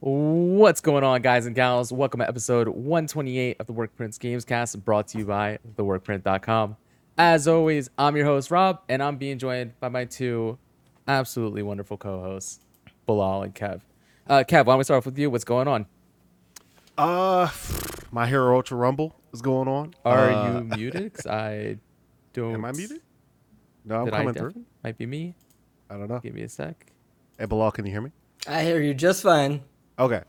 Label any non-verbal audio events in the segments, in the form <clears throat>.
What's going on, guys and gals? Welcome to episode 128 of the Workprints Gamescast, brought to you by theworkprint.com. As always, I'm your host, Rob, and I'm being joined by my two absolutely wonderful co hosts, Bilal and Kev. Uh, Kev, why don't we start off with you? What's going on? Uh, my Hero Ultra Rumble is going on. Are Uh, you <laughs> muted? 'Cause I don't. Am I muted? No, I'm Did I coming def- through. Might be me. I don't know. Give me a sec. Hey, Bilal, can you hear me? I hear you just fine. Okay.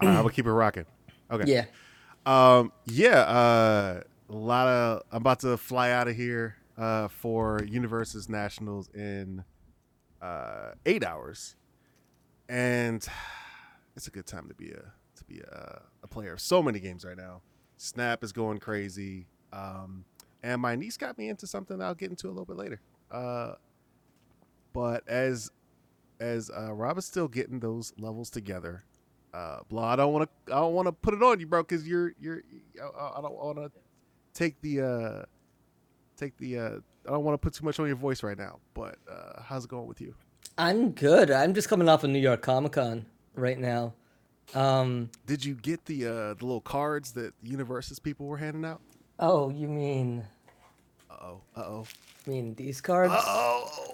All right, <clears throat> I'm gonna keep it rocking. Okay. Yeah. Um. Yeah. Uh. A lot of. I'm about to fly out of here. Uh. For UniVersus Nationals in. Uh. Eight hours. And <sighs> it's a good time to be a to be a, a player of so many games right now. Snap is going crazy. Um. And my niece got me into something I'll get into a little bit later. Uh. But as as uh, Rob is still getting those levels together, uh, blah. I don't want to. I don't want to put it on you, bro, because you're you're. I, I don't want to take the uh, take the. Uh, I don't want to put too much on your voice right now. But uh, how's it going with you? I'm good. I'm just coming off of New York Comic Con right now. Um. Did you get the uh, the little cards that UniVersus people were handing out? Oh, you mean Uh oh. Uh oh. you mean these cards? Oh.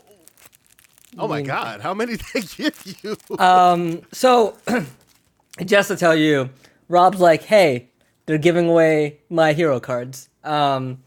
Oh my mean- God! How many did they <laughs> give you? Um. So, <clears throat> just to tell you, Rob's like, "Hey, they're giving away my hero cards." Um.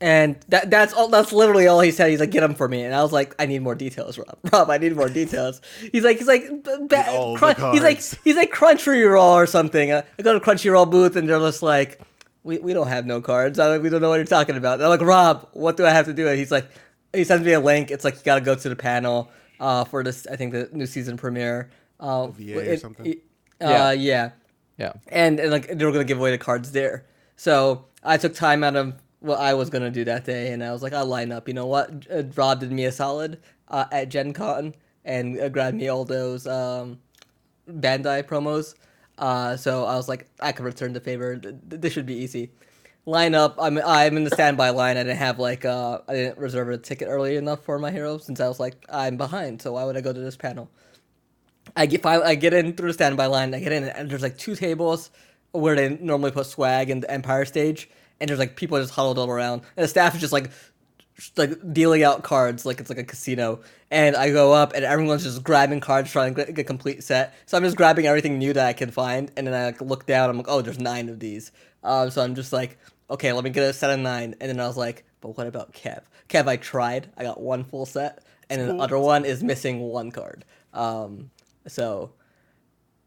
And that, that's all. That's literally all he said. He's like, "Get them for me," and I was like, "I need more details, Rob. <laughs> Rob, I need more details." He's like, "He's like, b- ba- all the crun- he's like, he's like Crunchyroll or something." Uh, I go to Crunchyroll booth, and they're just like, "We, we don't have no cards. I, we don't know what you're talking about." And I'm like, "Rob, what do I have to do?" And he's like, he sends me a link. It's like you got to go to the panel uh, for this. I think the new season premiere. Uh, OVA or something? it- Yeah. uh, yeah Yeah. and, and like they were gonna give away the cards there. So I took time out of what I was gonna do that day, and I was like, I'll line up. You know what? Uh, Rob did me a solid uh, at Gen Con and uh, grabbed me all those um, Bandai promos. Uh, so I was like, I could return the favor. Th- th- This should be easy. Line up. I'm I'm in the standby line. I didn't have like uh I didn't reserve a ticket early enough for my hero since I was like I'm behind. So why would I go to this panel? I get I get in through the standby line. I get in, and there's like two tables where they normally put swag in the Empire stage, and there's like people just huddled all around, and the staff is just like just, like dealing out cards like it's like a casino. And I go up, and everyone's just grabbing cards, trying to get a complete set. So I'm just grabbing everything new that I can find, and then I like, look down. I'm like, oh, there's nine of these. Um, so I'm just like, okay, let me get a set of nine. And then I was like, but what about Kev? Kev, I tried. I got one full set, and then the other one is missing one card. Um, so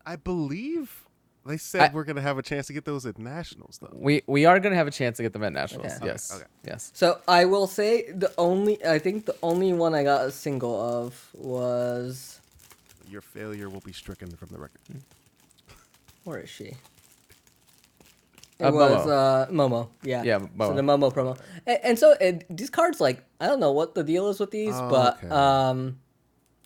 I believe they said I- we're gonna have a chance to get those at nationals, though. We we are gonna have a chance to get them at nationals. Okay. Yes. Okay, okay. Yes. So I will say the only I think the only one I got a single of was Your failure will be stricken from the record. where is she? <laughs> It Uh, was Momo. uh Momo, yeah. Yeah, So Momo. the Momo promo, and, and so and these cards like I don't know what the deal is with these, Oh, but okay. um,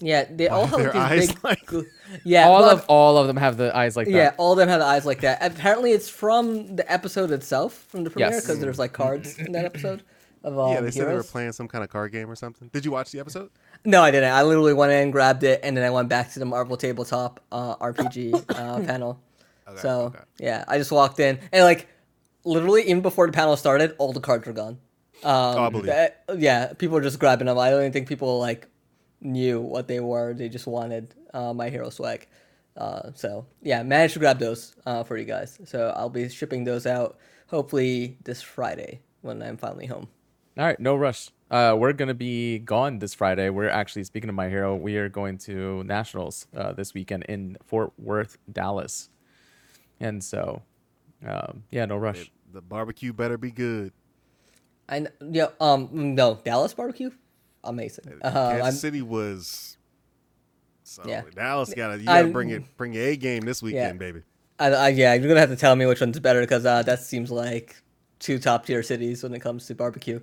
yeah, they all have their these eyes big, like- gl- <laughs> yeah, all but- of all of them have the eyes like that. yeah, all of them have the eyes like that. Apparently, it's from the episode itself, from the premiere, Yes. because there's like cards in that episode of um, yeah, they said they were playing some kind of card game or something. Did you watch the episode? No, I didn't. I literally went in, grabbed it, and then I went back to the Marvel Tabletop uh, RPG <laughs> uh, panel. Okay, so okay. yeah, I just walked in, and like literally even before the panel started, all the cards were gone. Um, Oh, I believe it. uh, yeah, people were just grabbing them. I don't even think people like knew what they were. They just wanted uh, my hero swag. Uh, so yeah, managed to grab those uh, for you guys. So I'll be shipping those out hopefully this Friday when I'm finally home. All right, no rush. Uh, we're gonna be gone this Friday. We're actually speaking of my hero. We are going to nationals uh, this weekend in Fort Worth, Dallas, and so um, yeah, no rush. It- the barbecue better be good. I kn- yeah um no Dallas barbecue, amazing. Uh, Kansas I'm- City was. So Yeah. Dallas got to you got to bring it bring your A game this weekend, baby. I, I, yeah, you're gonna have to tell me which one's better because uh, that seems like two top tier cities when it comes to barbecue.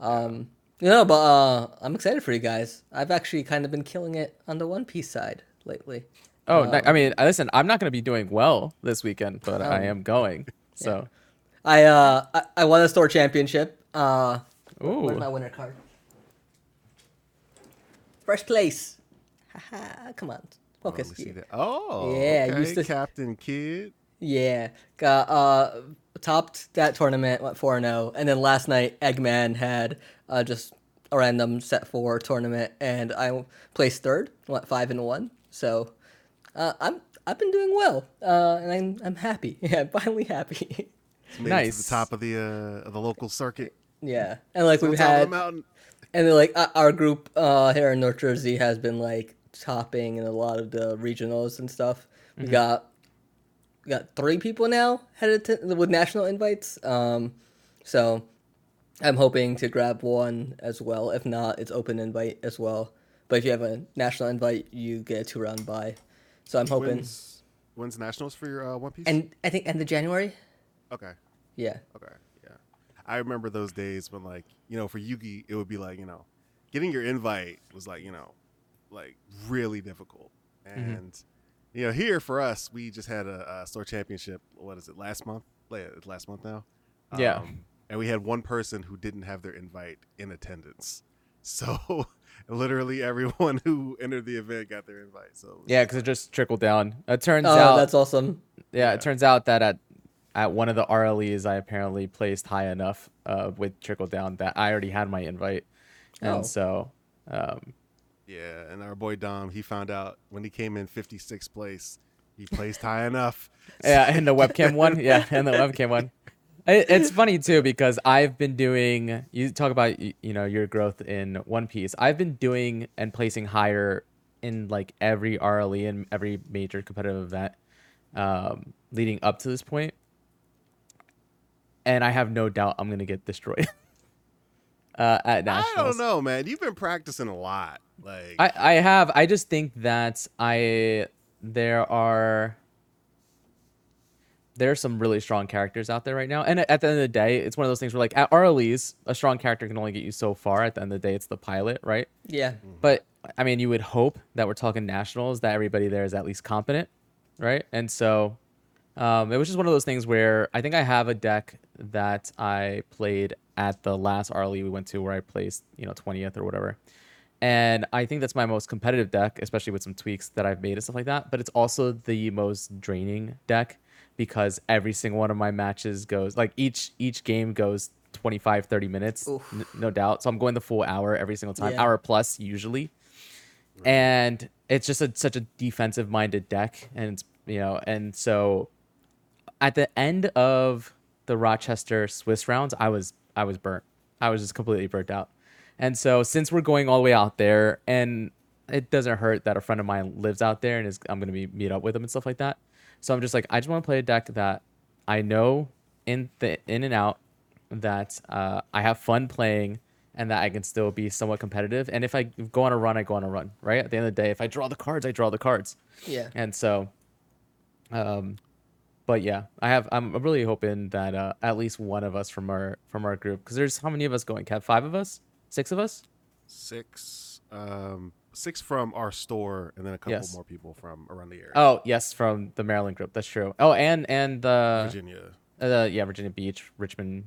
Um, you know, but uh, I'm excited for you guys. I've actually kind of been killing it on the One Piece side lately. Oh, ni- I mean, listen, I'm not gonna be doing well this weekend, but I am going. So, I uh, I, I won a store championship. Uh, Ooh. where's my winner card? First place. Come on. Oh, Okay, let me see Steve. that. Oh, Yeah, okay. used to- Captain Kid. Yeah, got uh topped that tournament, went four and zero, and then last night Eggman had uh just a random set four tournament, and I placed third, went five and one. So uh, I'm I've been doing well, uh, and I'm I'm happy. <laughs> Yeah, I'm finally happy. Made it to Nice. the top of the uh, of the local circuit. yeah, and like On we've top of the had, mountain. And then like uh, our group uh here in North Jersey has been like topping in a lot of the regionals and stuff. We got we got three people now headed to with national invites. Um, so I'm hoping to grab one as well. If not, it's open invite as well. But if you have a national invite, you get a two round bye. So I'm hoping. When's, when's nationals for your uh, One Piece? And I think end of January. okay, Yeah. okay. I remember those days when, like, you know, for Yugi, it would be like, you know, getting your invite was like, you know, like really difficult. And you know, here for us, we just had a, a store championship. What is it? Last month? Last month now. Yeah. Um, and we had one person who didn't have their invite in attendance. <laughs> So literally everyone who entered the event got their invite. So Yeah, because it just trickled down. It turns Oh, out that's awesome. Yeah, Yeah. it turns out that at at one of the RLEs, I apparently placed high enough uh, with trickle down that I already had my invite, and Oh. so um, Yeah, and our boy Dom, he found out when he came in 56th place, he placed high enough. <laughs> yeah, and the webcam one, yeah, and the webcam one. It, it's funny too because I've been doing. You talk about you know your growth in One Piece. I've been doing and placing higher in like every RLE and every major competitive event um, leading up to this point, and I have no doubt I'm gonna get destroyed <laughs> uh, at nationals. I don't know, man. You've been practicing a lot. Like, I, I have. I just think that I there are there are some really strong characters out there right now. And at the end of the day, it's one of those things where like at RLEs, a strong character can only get you so far. At the end of the day, it's the pilot, right? Yeah. But I mean, you would hope that we're talking nationals that everybody there is at least competent, right? And so um, it was just one of those things where I think I have a deck that I played at the last RLE we went to where I placed, you know, 20th or whatever. And I think that's my most competitive deck, especially with some tweaks that I've made and stuff like that. But it's also the most draining deck because every single one of my matches goes like each each game goes 25 30 minutes n- no doubt so i'm going the full hour every single time Yeah. hour plus usually and it's just a, such a defensive minded deck and it's you know and so at the end of the rochester swiss rounds i was i was burnt i was just completely burnt out and so since we're going all the way out there and it doesn't hurt that a friend of mine lives out there and is i'm going to be meet up with him and stuff like that so i'm just like i just want to play a deck that i know in the in and out that uh, i have fun playing and that I can still be somewhat competitive. And if I go on a run, I go on a run, right? At the end of the day, if I draw the cards, I draw the cards. Yeah. And so, um, but yeah, I have. I'm really hoping that uh, at least one of us from our from our group, because there's how many of us going? Kev, five of us, six of us. six, um, six from our store, and then a couple Yes. more people from around the area. Oh yes, from the Maryland group. That's true. Oh, and and the Virginia. uh, yeah Virginia Beach, Richmond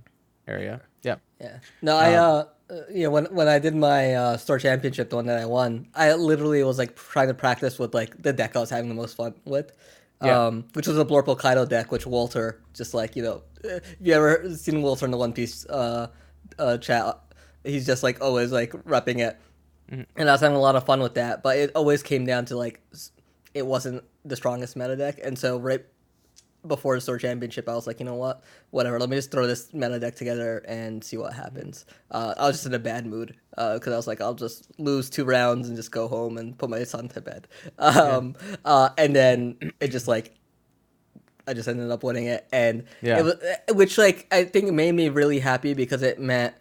area. Yeah. Yeah. No, I uh, uh you know when when I did my uh store championship, the one that I won, I literally was like trying to practice with like the deck I was having the most fun with. Yeah. Um, which was a Blorple Kaido deck, which Walter just like you know, <laughs> if you ever seen Walter in the One Piece uh, uh chat, he's just like always like repping it, and I was having a lot of fun with that. But it always came down to like it wasn't the strongest meta deck, and so right before the store championship, I was like, you know what, whatever. Let me just throw this meta deck together and see what happens. Uh, I was just in a bad mood because I was like, I'll just lose two rounds and just go home and put my son to bed. <laughs> Um, uh, and then it just like, I just ended up winning it, and Yeah. it was, which like I think it made me really happy because it meant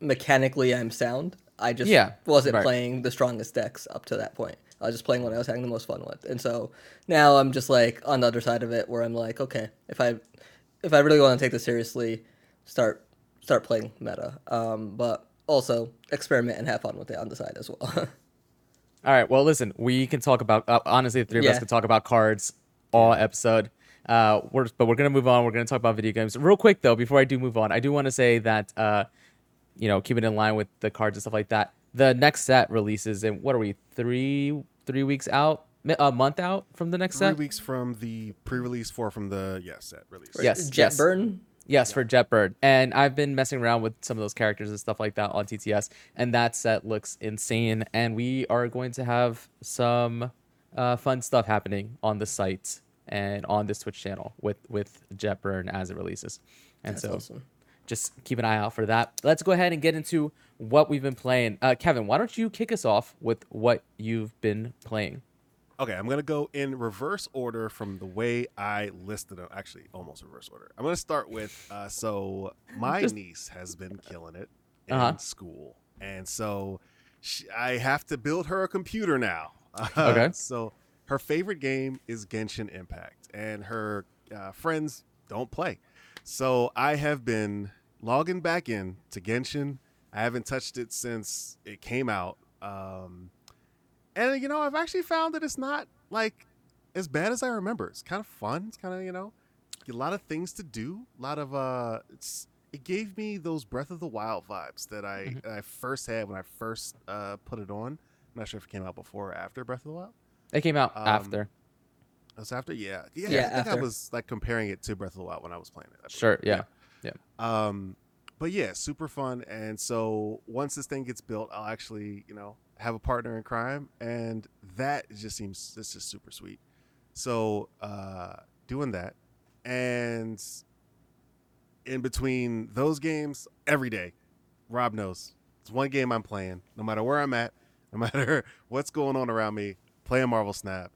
mechanically I'm sound. I just Yeah, wasn't right. playing the strongest decks up to that point. I was just playing what I was having the most fun with, and so now I'm just like on the other side of it, where I'm like, okay, if I if I really want to take this seriously, start start playing meta, um, but also experiment and have fun with it on the side as well. <laughs> All right. Well, listen, we can talk about uh, honestly, the three of us Yeah. can talk about cards all episode. Uh, we're but we're gonna move on. We're gonna talk about video games real quick though. Before I do move on, I do want to say that uh, you know, keep it in line with the cards and stuff like that. The next set releases in what are we three three weeks out a month out from the next Three set. weeks from the pre-release, four from the yeah set release. Yes, yes. Jetburn. Yes, for Jetburn. And I've been messing around with some of those characters and stuff like that on TTS, and that set looks insane. And we are going to have some uh, fun stuff happening on the site and on this Twitch channel with with Jetburn as it releases. And That's so awesome. Just keep an eye out for that. Let's go ahead and get into what we've been playing. Uh, Kevin, why don't you kick us off with what you've been playing? Okay, I'm gonna go in reverse order from the way I listed them. Actually, almost reverse order. I'm gonna start with uh, so my Just- niece has been killing it in Uh-huh. school, and so she, I have to build her a computer now. <laughs> Okay. So her favorite game is Genshin Impact, and her uh, friends don't play. So I have been logging back in to Genshin. I haven't touched it since it came out. Um, and you know, I've actually found that it's not like as bad as I remember. It's kind of fun. It's kind of you know, a lot of things to do. A lot of uh, it's it gave me those Breath of the Wild vibes that I Mhm. I first had when I first uh put it on. I'm not sure if it came out before or after Breath of the Wild. It came out Um, after. Was after, yeah, yeah. Yeah, I think I was like comparing it to Breath of the Wild when I was playing it. Sure, yeah. Yeah. Um, but yeah, super fun. And so once this thing gets built, I'll actually, you know, have a partner in crime, and that just seems this is super sweet. So uh, doing that, and in between those games, every day, Rob knows it's one game I'm playing, no matter where I'm at, no <laughs> matter what's going on around me. Playing Marvel Snap.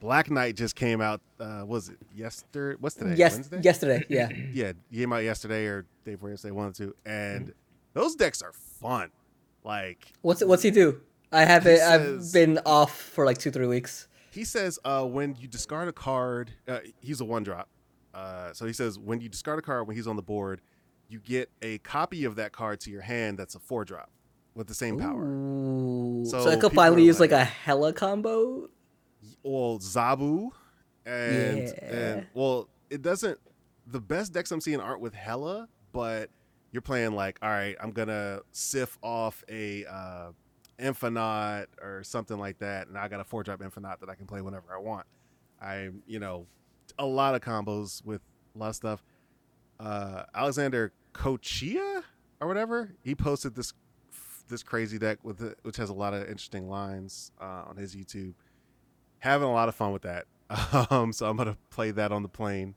Black Knight just came out. Uh, was it yesterday? What's today? Yes, Wednesday? yesterday. Yeah. <clears throat> yeah, came out yesterday or day before yesterday, one or two, and those decks are fun. Like What's what's he do? I have He it. I've been off for like two three weeks. he says, uh, when you discard a card, uh, he's a one drop. Uh, so he says when you discard a card when he's on the board, you get a copy of that card to your hand. That's a four drop with the same power. Ooh. So, So I could finally use like like- a Hela combo. Well, Zabu, and Yeah. and well, it doesn't. The best decks I'm seeing aren't with Hela, but you're playing like, all right, I'm gonna sift off a uh, Infinaut or something like that, and I got a four drop Infinaut that I can play whenever I want. I'm, you know, a lot of combos with a lot of stuff. Uh, Alexander Coccia or whatever, he posted this this crazy deck with it, which has a lot of interesting lines uh, on his YouTube. Having a lot of fun with that. <laughs> Um, so I'm gonna play that on the plane.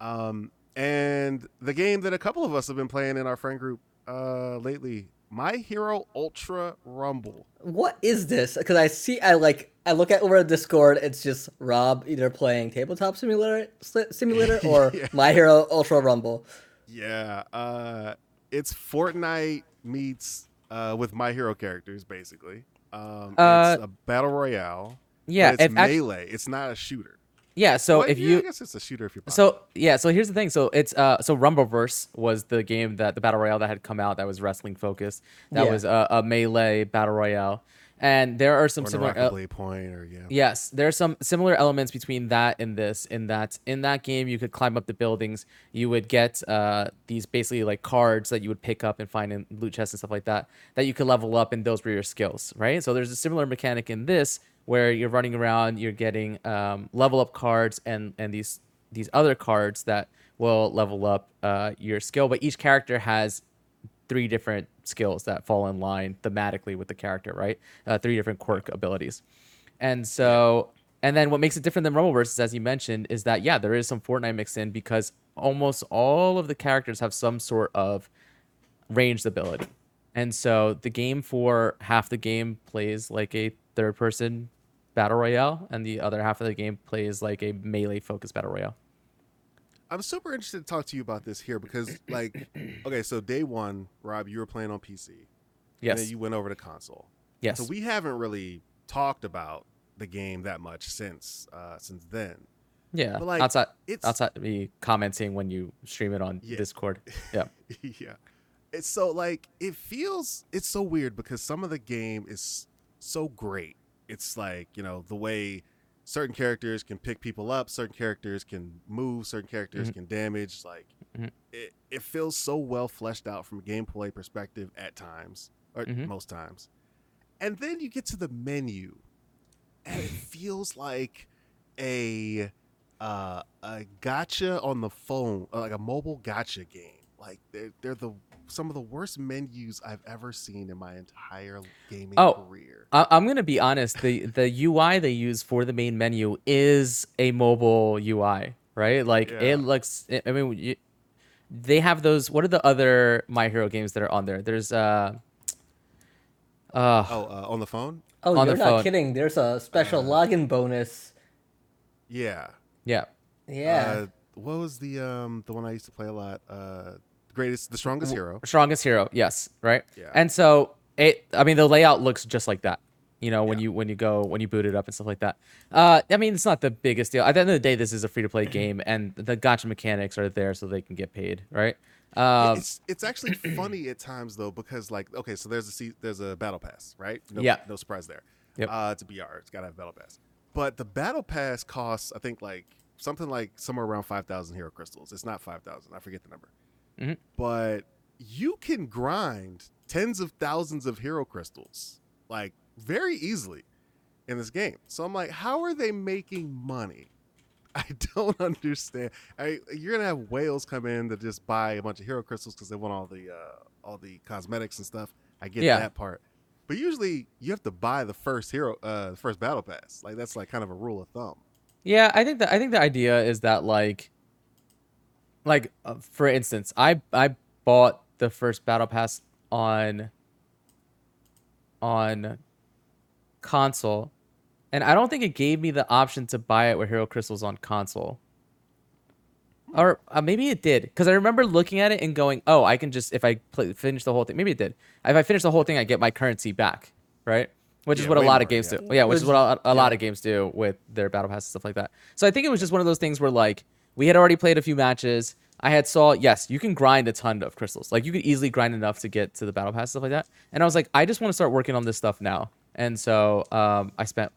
Um, and the game that a couple of us have been playing in our friend group uh, lately, My Hero Ultra Rumble. What is this? Because I see, I like, I look at over at Discord. It's just Rob either playing Tabletop Simulator, Simulator, <laughs> or Yeah. My Hero Ultra Rumble. Yeah, uh, it's Fortnite meets uh, with My Hero characters, basically. Um, Uh, it's a battle royale. Yeah, but it's if act- melee. it's not a shooter. yeah. So Well, if yeah, you I guess it's a shooter if you're. So yeah, so here's the thing. So it's uh so Rumbleverse was the game that the battle royale that had come out that was wrestling focused. That Yeah. was a, a melee battle royale, and there are some or similar. Naraka el- Point, or yeah. Yes, there are some similar elements between that and this. In that, in that game, you could climb up the buildings. You would get uh, these basically like cards that you would pick up and find in loot chests and stuff like that. That you could level up, and those were your skills, right? So there's a similar mechanic in this where you're running around, you're getting um, level up cards and and these these other cards that will level up uh, your skill. But each character has three different skills that fall in line thematically with the character, right? Uh, three different quirk abilities. And so, and then what makes it different than Rumbleverse, as you mentioned, is that yeah, there is some Fortnite mix in because almost all of the characters have some sort of ranged ability. And so the game for half the game plays like a third person battle royale, and the other half of the game plays like a melee focused battle royale. I'm super interested to talk to you about this here because, like, <clears throat> okay, so day one, Rob, you were playing on PC. And Yes. then you went over to console. yes. So we haven't really talked about the game that much since uh since then. yeah. but, like, outside It's outside me commenting when you stream it on Yeah. Discord. <laughs> Yeah. yeah. It's so like it feels it's so weird because some of the game is so great. It's like, you know, the way certain characters can pick people up, certain characters can move, certain characters Mhm. can damage. Like Mhm. it, it feels so well fleshed out from a gameplay perspective at times, or Mhm. most times. And then you get to the menu and it <laughs> feels like a uh, a gacha on the phone, like a mobile gacha game. Like they're they're the some of the worst menus I've ever seen in my entire gaming Oh, career. I- I'm gonna be honest. The the UI they use for the main menu is a mobile UI, right? Like Yeah. it looks. I I mean, you, they have those. What are the other My Hero games that are on there? There's uh, uh, Oh, uh, on the phone? Oh, On you're the not phone. kidding. There's a special Uh, login bonus. Yeah. yeah, Yeah. Uh, what was the um the one I used to play a lot? Uh, greatest, the strongest hero. strongest hero. Yes, right. Yeah. And so it. I mean, the layout looks just like that. You know, when Yeah. you when you go when you boot it up and stuff like that. Uh, I mean, it's not the biggest deal. At the end of the day, this is a free to play <clears throat> game, and the gacha mechanics are there so they can get paid, right? Um, it's it's actually <clears throat> funny at times though because like okay, so there's a there's a battle pass, right? No, Yeah. no surprise there. Yep. Uh, it's a BR. It's gotta have battle pass. But the battle pass costs, I think, like something like somewhere around five thousand hero crystals. It's not five thousand. I forget the number. Mhm. But you can grind tens of thousands of hero crystals like very easily in this game. So I'm like, how are they making money? <laughs> I don't understand. I, you're gonna have whales come in that just buy a bunch of hero crystals because they want all the uh, all the cosmetics and stuff. I get Yeah. that part, but usually you have to buy the first hero, uh, the first battle pass. Like that's like kind of a rule of thumb. Yeah, I think that I think the idea is that like, like uh, for instance, I I bought the first battle pass on on console, and I don't think it gave me the option to buy it with hero crystals on console. Or uh, maybe it did, because I remember looking at it and going, "Oh, I can just if I play, finish the whole thing. Maybe it did. If I finish the whole thing, I get my currency back, right? Which is what a way lot of games yeah. do. Yeah, which is what a, a lot of games do with their battle pass and stuff like that. So I think it was just one of those things where like we had already played a few matches. I had saw yes, you can grind a ton of crystals. Like you could easily grind enough to get to the battle pass stuff like that. And I was like, I just want to start working on this stuff now. And so um, I spent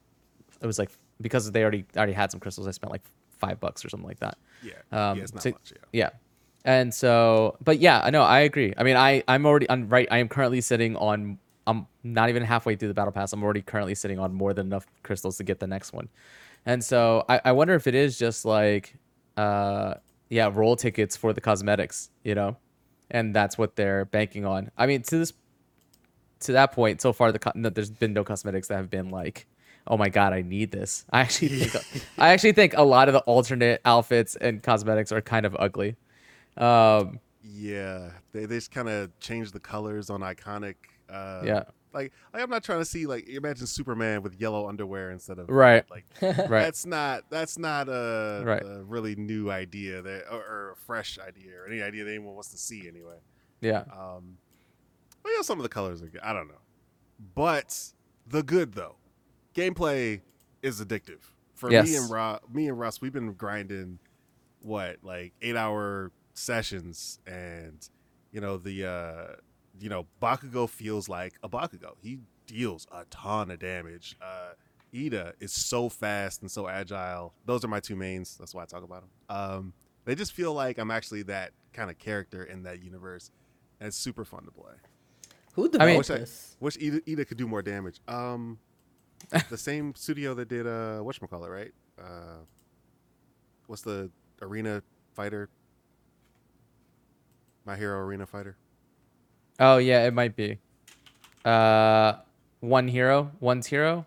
it was like because they already already had some crystals. I spent like five bucks or something like that. Yeah, Um, yeah, it's not to- much. Yeah. Yeah. And so, but yeah, I know, I agree. I mean, I, I'm already, I'm right. I am currently sitting on, I'm not even halfway through the battle pass. I'm already currently sitting on more than enough crystals to get the next one. And so I, I wonder if it is just like, uh, yeah, roll tickets for the cosmetics, you know, and that's what they're banking on. I mean, to this, to that point, so far, the co- no, there's been no cosmetics that have been like, oh my god, I need this. <laughs> I actually think, <laughs> I actually think a lot of the alternate outfits and cosmetics are kind of ugly. Um, Yeah, they, they just kind of change the colors on iconic. Uh, Yeah. Like, like I'm not trying to see like imagine Superman with yellow underwear instead of Right. Like <laughs> right. that's not that's not a, Right. a really new idea that or, or a fresh idea or any idea that anyone wants to see anyway. Yeah. Um, but yeah, some of the colors are good. I don't know, but the good though, gameplay is addictive. For me and Rob, me and Russ, we've been grinding what like eight hour sessions, and you know the uh, you know Bakugo feels like a Bakugo. He deals a ton of damage. Uh, Iida is so fast and so agile. Those are my two mains. That's why I talk about them. Um, they just feel like I'm actually that kind of character in that universe, and it's super fun to play. Who I mean- developed Wish I- Wish Iida, Iida could do more damage. Um, <laughs> the same studio that did uh, whatchamacallit, right? Uh, what's the arena fighter? My Hero Arena Fighter. Oh yeah, it might be. Uh, one hero, one's hero,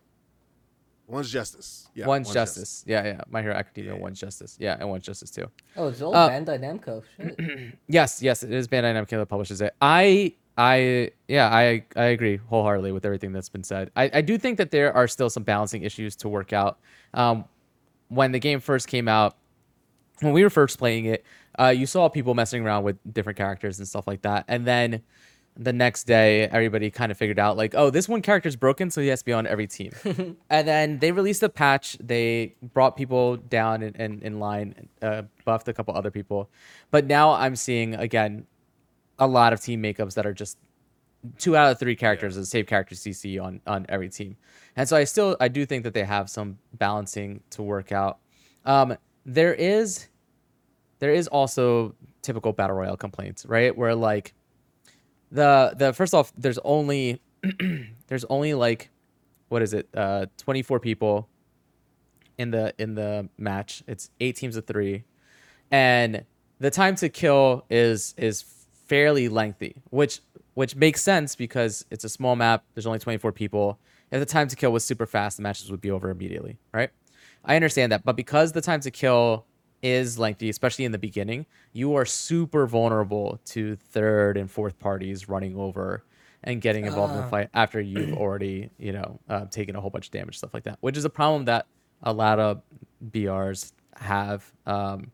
One's Justice. Yeah, one's justice. Yeah, yeah. My Hero Academia, Yeah. one's justice. Yeah, and one's justice too. Oh, it's all Uh, Bandai Namco. Shit. <clears throat> Yes, yes, it is Bandai Namco that publishes it. I, I, yeah, I, I agree wholeheartedly with everything that's been said. I, I do think that there are still some balancing issues to work out. Um, when the game first came out, when we were first playing it, uh, you saw people messing around with different characters and stuff like that, and then the next day, everybody kind of figured out like, oh, this one character's broken, so he has to be on every team. <laughs> and then they released a patch. They brought people down in, in, in line, uh, buffed a couple other people. But now I'm seeing again a lot of team makeups that are just two out of three characters are the same character CC on on every team. And so I still I do think that they have some balancing to work out. Um, there is there is also typical battle royale complaints, right? Where like the the first off, there's only <clears throat> there's only like what is it? Uh, 24 people in the in the match. It's eight teams of three, and the time to kill is is fairly lengthy, which which makes sense because it's a small map. There's only 24 people. If the time to kill was super fast, the matches would be over immediately, right? I understand that, but because the time to kill is lengthy, especially in the beginning, you are super vulnerable to third and fourth parties running over and getting involved in the Ah. fight after you've <clears throat> already, you know, uh, taken a whole bunch of damage, stuff like that, which is a problem that a lot of BRs have, um,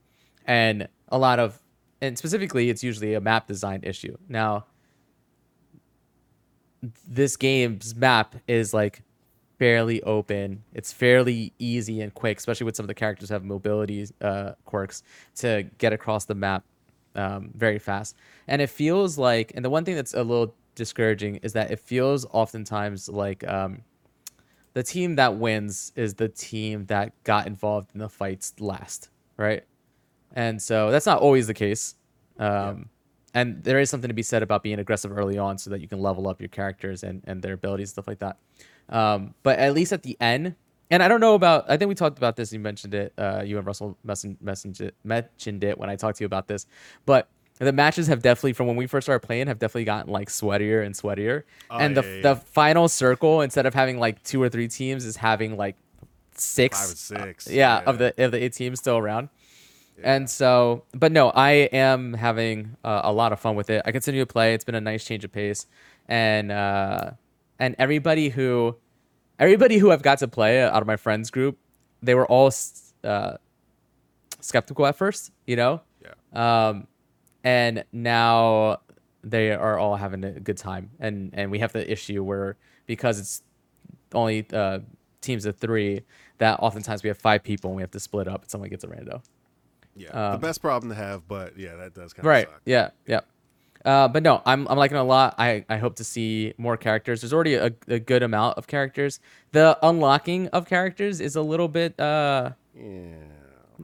and a lot of, and specifically, it's usually a map design issue. Now, this game's map is like fairly open. It's fairly easy and quick, especially with some of the characters who have mobility uh, quirks to get across the map um, very fast. And it feels like, and the one thing that's a little discouraging is that it feels oftentimes like um, the team that wins is the team that got involved in the fights last, right? And so that's not always the case. Um, And there is something to be said about being aggressive early on so that you can level up your characters and, and their abilities, and stuff like that. Um, but at least at the end, and I don't know about, I think we talked about this. You mentioned it. Uh, you and Russell messen- it, mentioned it when I talked to you about this. But the matches have definitely, from when we first started playing, have definitely gotten like sweatier and sweatier. Oh, and yeah, the, yeah, the final circle, instead of having like two or three teams, is having like six, Five or six, yeah, yeah. of the of the eight teams still around. And so, but no, I am having uh, a lot of fun with it. I continue to play. It's been a nice change of pace, and uh, and everybody who, everybody who I've got to play out of my friends group, they were all uh, skeptical at first, you know. Yeah. Um, and now they are all having a good time, and and we have the issue where because it's only uh, teams of three, that oftentimes we have five people and we have to split up, and someone gets a rando. Yeah. the Um, best problem to have, but yeah, that does kind of Right. suck. Yeah. Yeah. Uh, but no, I'm I'm liking it a lot. I, I hope to see more characters. There's already a, a good amount of characters. The unlocking of characters is a little bit uh Yeah.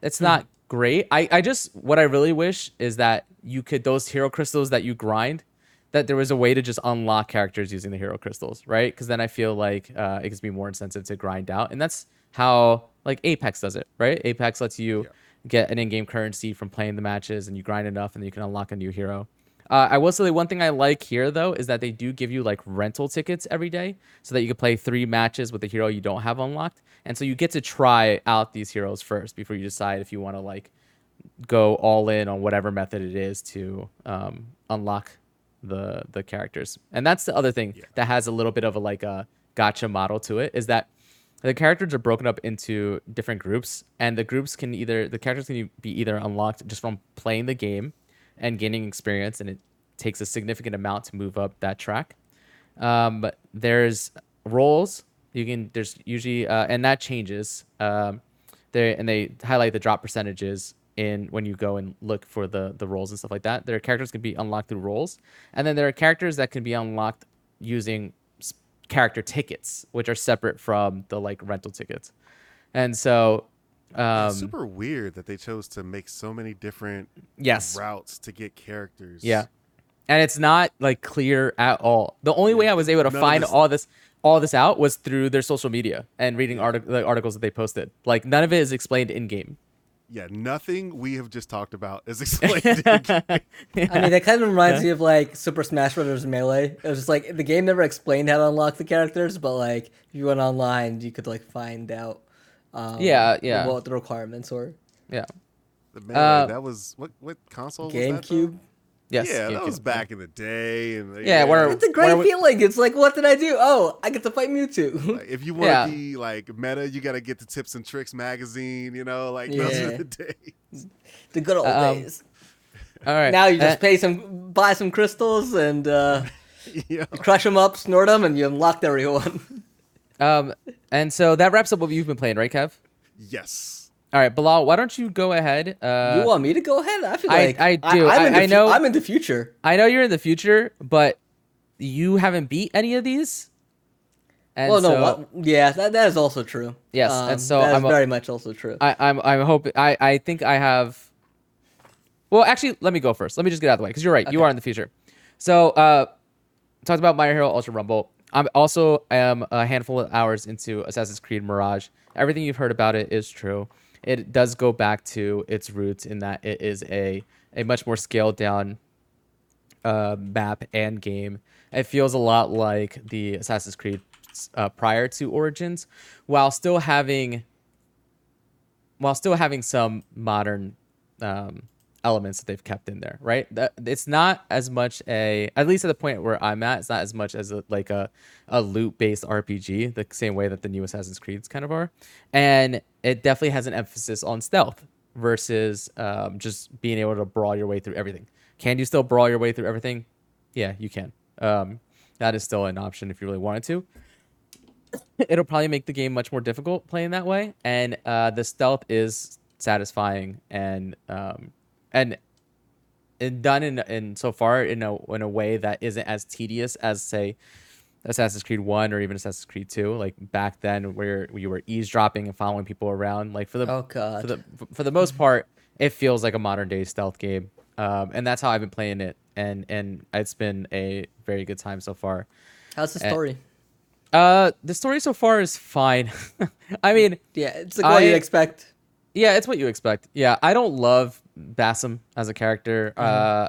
it's not great. I, I just what I really wish is that you could those hero crystals that you grind, that there was a way to just unlock characters using the hero crystals, right? Because then I feel like uh, it gives me more incentive to grind out, and that's how like Apex does it, right? Apex lets you Yeah. get an in-game currency from playing the matches, and you grind enough, and you can unlock a new hero. Uh, I will say one thing I like here though is that they do give you like rental tickets every day, so that you can play three matches with the hero you don't have unlocked, and so you get to try out these heroes first before you decide if you want to like go all in on whatever method it is to um, unlock the the characters. And that's the other thing Yeah. that has a little bit of a like a gacha model to it is that the characters are broken up into different groups, and the groups can either the characters can be either unlocked just from playing the game and gaining experience, and it takes a significant amount to move up that track. Um, but there's roles you can. There's usually uh, and that changes. Um, they and they highlight the drop percentages in when you go and look for the the roles and stuff like that. There are characters can be unlocked through roles, and then there are characters that can be unlocked using character tickets, which are separate from the like rental tickets. And so, um, It's super weird that they chose to make so many different yes, routes to get characters. Yeah. And it's not like clear at all. The only way I was able to None find this- all this all this out was through their social media and reading artic- the articles that they posted. Like none of it is explained in game. Yeah, nothing we have just talked about is <laughs> <laughs> explained. in game. I mean, that kind of reminds me of like Super Smash Bros. Melee. It was just like the game never explained how to unlock the characters, but like if you went online, you could like find out. Um, Yeah, yeah. What the requirements were. Yeah. The Melee, Uh, that was what what console was? GameCube. Yes. yeah, that was back in the day, and Yeah, where- It's a great we- feeling. It's like, what did I do? Oh, I get to fight Mewtwo. Like, if you want Yeah. to be like meta, you got to get the Tips and Tricks magazine. You know, like those Yeah. are the days. <laughs> the good old Um, days. All right. Now you just Uh, pay some, buy some crystals, and uh, <laughs> yeah, crush them up, snort them, and you unlocked everyone. <laughs> um and so that wraps up what you've been playing, right, Kev? yes. All right, Bilal, why don't you go ahead? Uh you want me to go ahead? I feel I- like I do. I'm I- in the fu- know- I'm in the future. I know you're in the future, but you haven't beat any of these. And well, no, so what, yeah, that, that is also true. Yes, and Um, so that is I'm a- very much also true. I, I'm I'm hoping I I think I have. Well, actually, let me go first. Let me just get out of the way because you're right. You are in the future. So, uh, talked about My Hero Ultra Rumble. I'm also am a handful of hours into Assassin's Creed Mirage, everything you've heard about it is true. It does go back to its roots in that it is a a much more scaled down uh, map and game. It feels a lot like the Assassin's Creed uh, prior to Origins, while still having while still having some modern um, elements that they've kept in there. Right? That it's not as much a at least at the point where I'm at. It's not as much as a, like a a loot based RPG, the same way that the new Assassin's Creeds kind of are, and it definitely has an emphasis on stealth versus um, just being able to brawl your way through everything. Can you still brawl your way through everything? Yeah, you can. Um, that is still an option if you really wanted to. <laughs> It'll probably make the game much more difficult playing that way, and uh, the stealth is satisfying and um, and and done in in so far in a in a way that isn't as tedious as say Assassin's Creed One or even Assassin's Creed Two. Like back then, where you were eavesdropping and following people around. Like for the Oh god. for the for the most part, it feels like a modern day stealth game, um, and that's how I've been playing it, and and it's been a very good time so far. How's the story? Uh, the story so far is fine. <laughs> I mean, Yeah, it's like what you expect. yeah, it's what you expect. Yeah, I don't love Bassam as a character. Uh,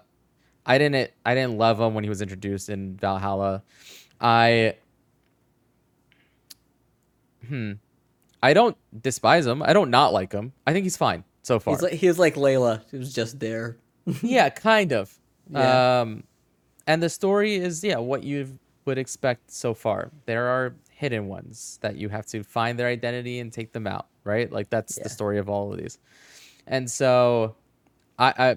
I didn't I didn't love him when he was introduced in Valhalla. I hmm. I don't despise him. I don't not like him. I think he's fine so far. He's like he's like Layla, who's just there. <laughs> yeah, kind of. Yeah. Um, and the story is yeah what you would expect so far. There are hidden ones that you have to find their identity and take them out. Right, like that's Yeah. the story of all of these. And so, I, I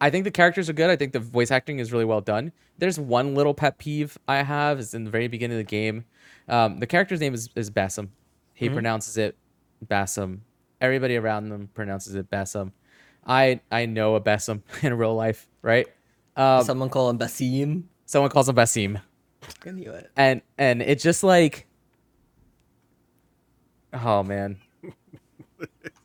I think the characters are good. I think the voice acting is really well done. There's one little pet peeve I have is in the very beginning of the game. Um, the character's name is, is Bassam. He pronounces it Bassam. Everybody around them pronounces it Bassam. I I know a Bassam <laughs> in real life, right? Um, Someone call him Basim. someone calls him Basim, I knew it. and and it just like, oh man, <laughs>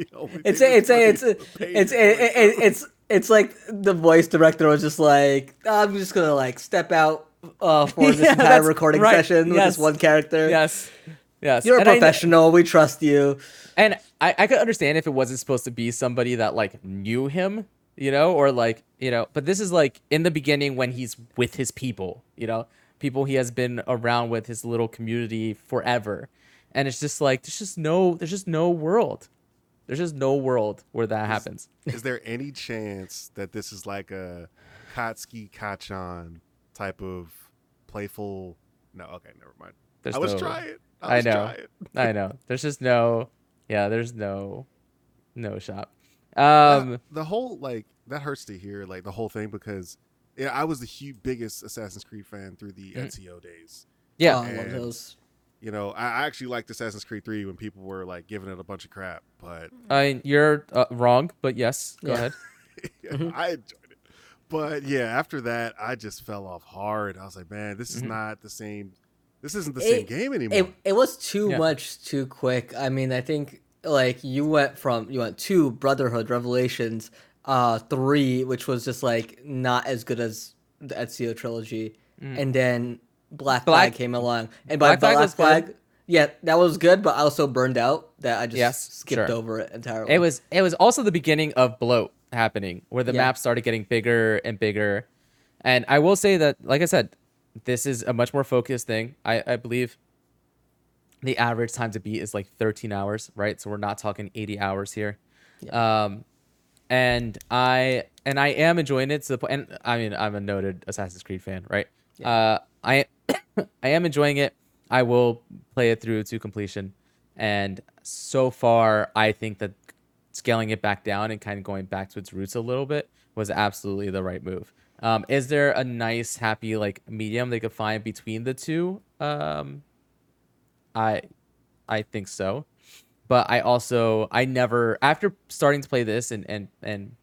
<laughs> It's the only It's a, it's a, it's a, funny is the it's page it, it, it's it's like the voice director was just like I'm just gonna like step out uh, for <laughs> this Yeah, entire recording right. session with this one character. yes, yes. You're a And I professional. we trust you. And I, I could understand if it wasn't supposed to be somebody that like knew him, you know, or like, you know, but this is like in the beginning when he's with his people, you know, people he has been around with his little community forever. And it's just like there's just no there's just no world. There's just no world where that happens. Is there any chance that this is like a Katsuki Kacchan type of playful? No, okay, never mind. There's I was no, trying. I I was know. trying. I know. There's just no yeah, there's no no shot. Um Uh, the whole like that hurts to hear like the whole thing because yeah, I was the huge biggest Assassin's Creed fan through the Mhm. Ezio days. yeah. Oh, I love those. You know, I I actually liked Assassin's Creed 3 when people were like giving it a bunch of crap, but I mean, you're uh, wrong, but yes, go Yeah. ahead. <laughs> yeah, Mhm. I enjoyed it. But yeah, after that, I just fell off hard. I was like, man, this is Mhm. not the same. This isn't the It- same game anymore. It it was too Yeah. much too quick. I mean, I think like you went from you went to Brotherhood Revelations, uh, three, which was just like not as good as the Ezio trilogy, and then Black. Black- Flag came along, and by Black Flag Black was Flag, good. yeah, that was good, but I also burned out that I just Yes, skipped sure. over it entirely. It was it was also the beginning of bloat happening, where the Yeah. map started getting bigger and bigger. And I will say that, like I said, this is a much more focused thing. I, I believe the average time to beat is like 13 hours, right? So we're not talking 80 hours here. Um, and I and I am enjoying it to the point. And I mean, I'm a noted Assassin's Creed fan, right? Uh, I <coughs> I am enjoying it. I will play it through to completion, and so far, I think that scaling it back down and kind of going back to its roots a little bit was absolutely the right move. Um, is there a nice, happy like medium they could find between the two? Um, I I think so. But I also I never after starting to play this and and and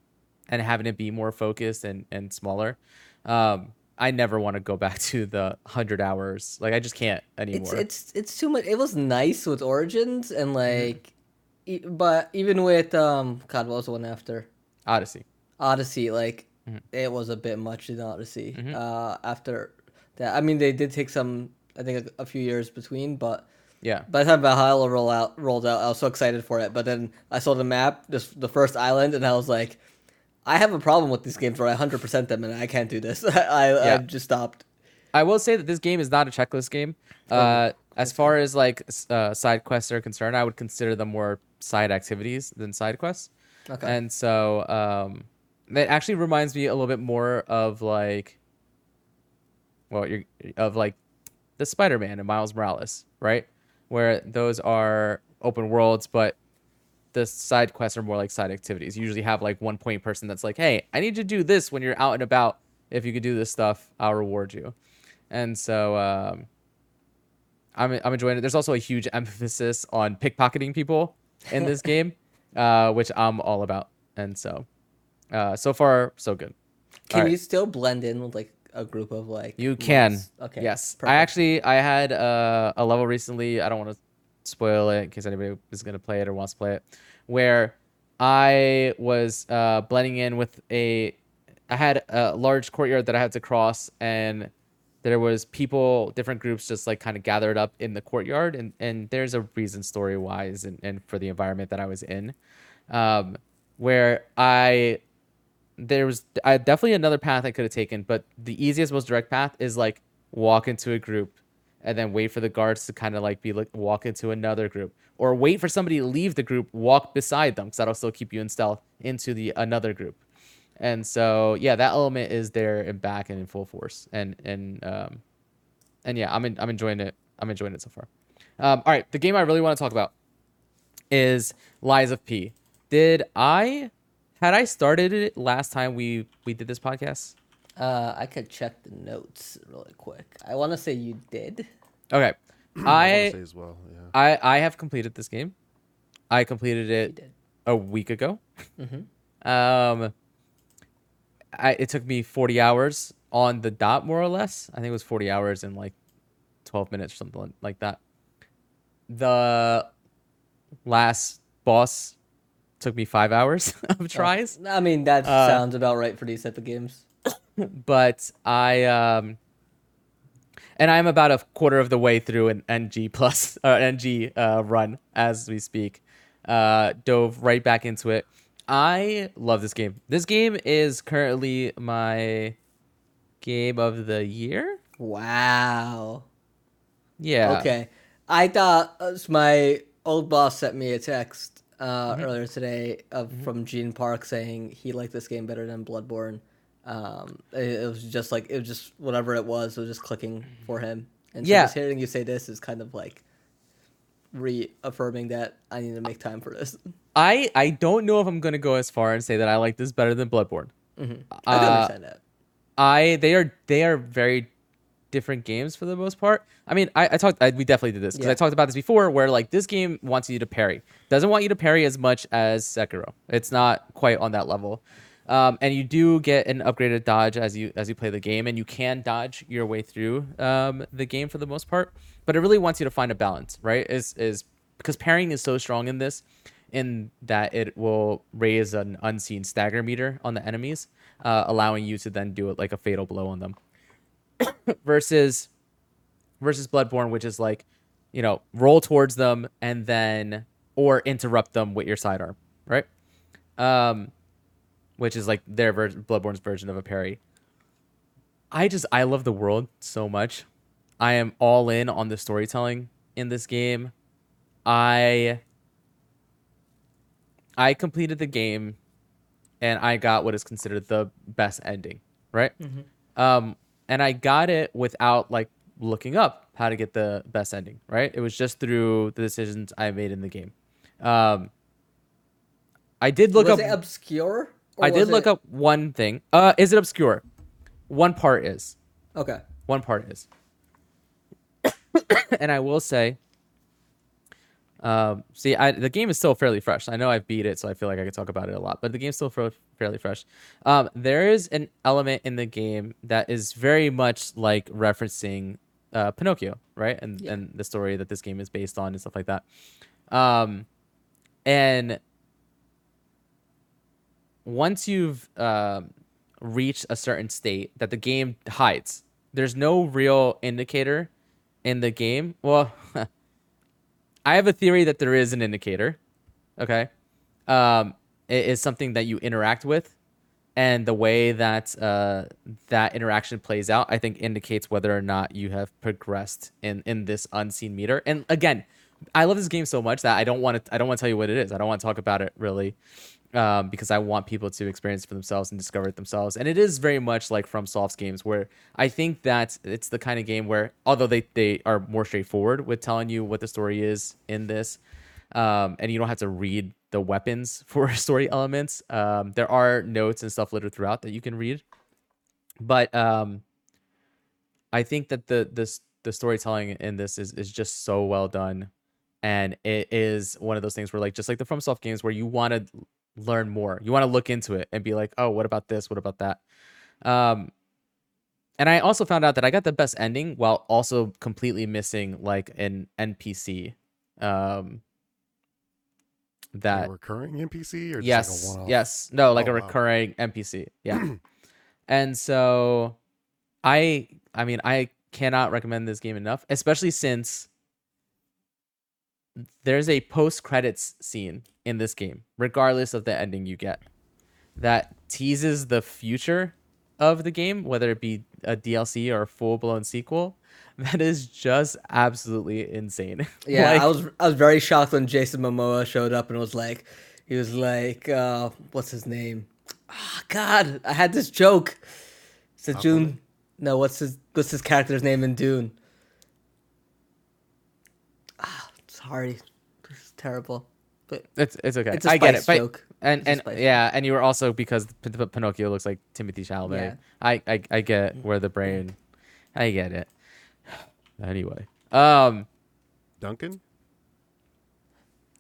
and having it be more focused and and smaller, um, I never want to go back <laughs> to the hundred hours. Like I just can't anymore. it's it's it's too much. It was nice with Origins and Mm-hmm. like, e- but even with um, God, what was the one after? Odyssey. Odyssey, like Mm-hmm. it was a bit much in Odyssey. Uh, after that, I mean, they did take some, I think, a, a few years between, but Yeah. By the time Valhalla roll out, rolled out, I was so excited for it. But then I saw the map, just the first island, and I was like, I have a problem with these games where I 100% them and I can't do this. <laughs> I, I Yeah. just stopped. I will say that this game is not a checklist game. Uh, as far as like uh, side quests are concerned, I would consider them more side activities than side quests. Okay. And so um, that actually reminds me a little bit more of like, well, you're of like the Spider-Man and Miles Morales, right? Where those are open worlds, but the side quests are more like side activities. You usually have like one point person that's like, "Hey, I need you to do this when you're out and about. If you could do this stuff, I'll reward you." And so um, I'm I'm enjoying it. There's also a huge emphasis on pickpocketing people in this <laughs> game, uh, which I'm all about. And so, uh, so far so good. Can Alright. you still blend in with like a group of like. You can. Okay. Yes. I actually I had uh, a level recently. I don't want to spoil it in case anybody is gonna play it or wants to play it, where I was uh, blending in with a. I had a large courtyard that I had to cross, and there was people, different groups, just like kind of gathered up in the courtyard, and and there's a reason story wise and, and for the environment that I was in, um, where I there was I, definitely another path I could have taken, but the easiest, most direct path is like walk into a group and then wait for the guards to kind of like be like walk into another group or wait for somebody to leave the group, walk beside them because that'll still keep you in stealth into the another group. And so yeah, that element is there and back and in full force. And and um and yeah, I'm in, I'm enjoying it. I'm enjoying it so far. Um, all right, the game I really want to talk about is Lies of P. Did I had I started it last time we we did this podcast? Uh, I could check the notes really quick. I want to say you did. Okay. <clears throat> I I say as well. Yeah. I I have completed this game. I completed it a week ago. Mhm. <laughs> Um, I it took me forty hours on the dot, more or less. I think it was forty hours in like twelve minutes or something like that. The last boss took me five hours <laughs> of tries. I mean, that Uh, sounds about right for these type of games. <coughs> but I um and I'm about a quarter of the way through an NG plus <laughs> uh, NG uh, run as we speak. Uh, dove right back into it. I love this game. This game is currently my game of the year. Wow. Yeah. Okay. I thought uh, my old boss sent me a text uh, Mm-hmm. earlier today of, from Gene Park saying he liked this game better than Bloodborne. Um, it, it was just like it was just whatever it was. It was just clicking for him. And so Yeah. just hearing you say this is kind of like reaffirming that I need to make time for this. I I don't know if I'm gonna go as far and say that I like this better than Bloodborne. I can Uh, understand that. I they are they are very different games for the most part. I mean, I, I talked I, we definitely did this because Yeah. I talked about this before, where like this game wants you to parry, doesn't want you to parry as much as Sekiro. It's not quite on that level, um, and you do get an upgraded dodge as you as you play the game, and you can dodge your way through um, the game for the most part. But it really wants you to find a balance, right? Is is because parrying is so strong in this, in that it will raise an unseen stagger meter on the enemies, uh, allowing you to then do it like a fatal blow on them. <coughs> versus versus Bloodborne, which is like, you know, roll towards them and then or interrupt them with your sidearm, right? Um, which is like their ver- Bloodborne's version of a parry. I just I love the world so much. I am all in on the storytelling in this game. I I completed the game and I got what is considered the best ending, right? Um, and I got it without like looking up how to get the best ending, right? It was just through the decisions I made in the game. Um, I did look was up. it obscure? I did look it- up one thing. Uh, is it obscure? One part is. Okay. One part is. <coughs> and I will say, um, see, I, the game is still fairly fresh. I know I've beat it, so I feel like I could talk about it a lot, but the game's still fa- fairly fresh. Um, there is an element in the game that is very much like referencing uh, Pinocchio, right? And Yeah. and the story that this game is based on and stuff like that. Um, and once you've um, reached a certain state that the game hides, there's no real indicator in the game. Well, <laughs> I have a theory that there is an indicator. Okay, um, it is something that you interact with, and the way that uh, that interaction plays out, I think, indicates whether or not you have progressed in in this unseen meter. And again, I love this game so much that I don't want to. I don't want to tell you what it is. I don't want to talk about it really, um, because I want people to experience it for themselves and discover it themselves. And it is very much like FromSoft's games, where I think that it's the kind of game where, although they they are more straightforward with telling you what the story is in this, um, and you don't have to read the weapons <laughs> for story elements. Um, there are notes and stuff littered throughout that you can read, but um, I think that the this the storytelling in this is is just so well done, and it is one of those things where like just like the FromSoft games where you want to learn more, you want to look into it and be like, oh, what about this? What about that? Um, and I also found out that I got the best ending while also completely missing like an NPC. Um, that a recurring NPC or just yes like a yes no like Oh, a wow. recurring npc yeah <clears throat> and so i i mean i cannot recommend this game enough especially since there's a post credits scene in this game regardless of the ending you get that teases the future of the game whether it be a dlc or a full-blown sequel <laughs> that is just absolutely insane <laughs> Yeah, Like- I was I was very shocked when Jason Momoa showed up and was like, he was like, uh, what's his name? Ah, God, I had this joke. It's a June. No, what's his what's his character's name in Dune? Sorry, this is terrible. But It's it's okay. It's a I get it. spice But, joke. And It's a and spice yeah, and you were also because P- P- Pinocchio looks like Timothée Chalamet. Yeah. I, I I get where the brain. I get it. <sighs> Anyway, um. Duncan.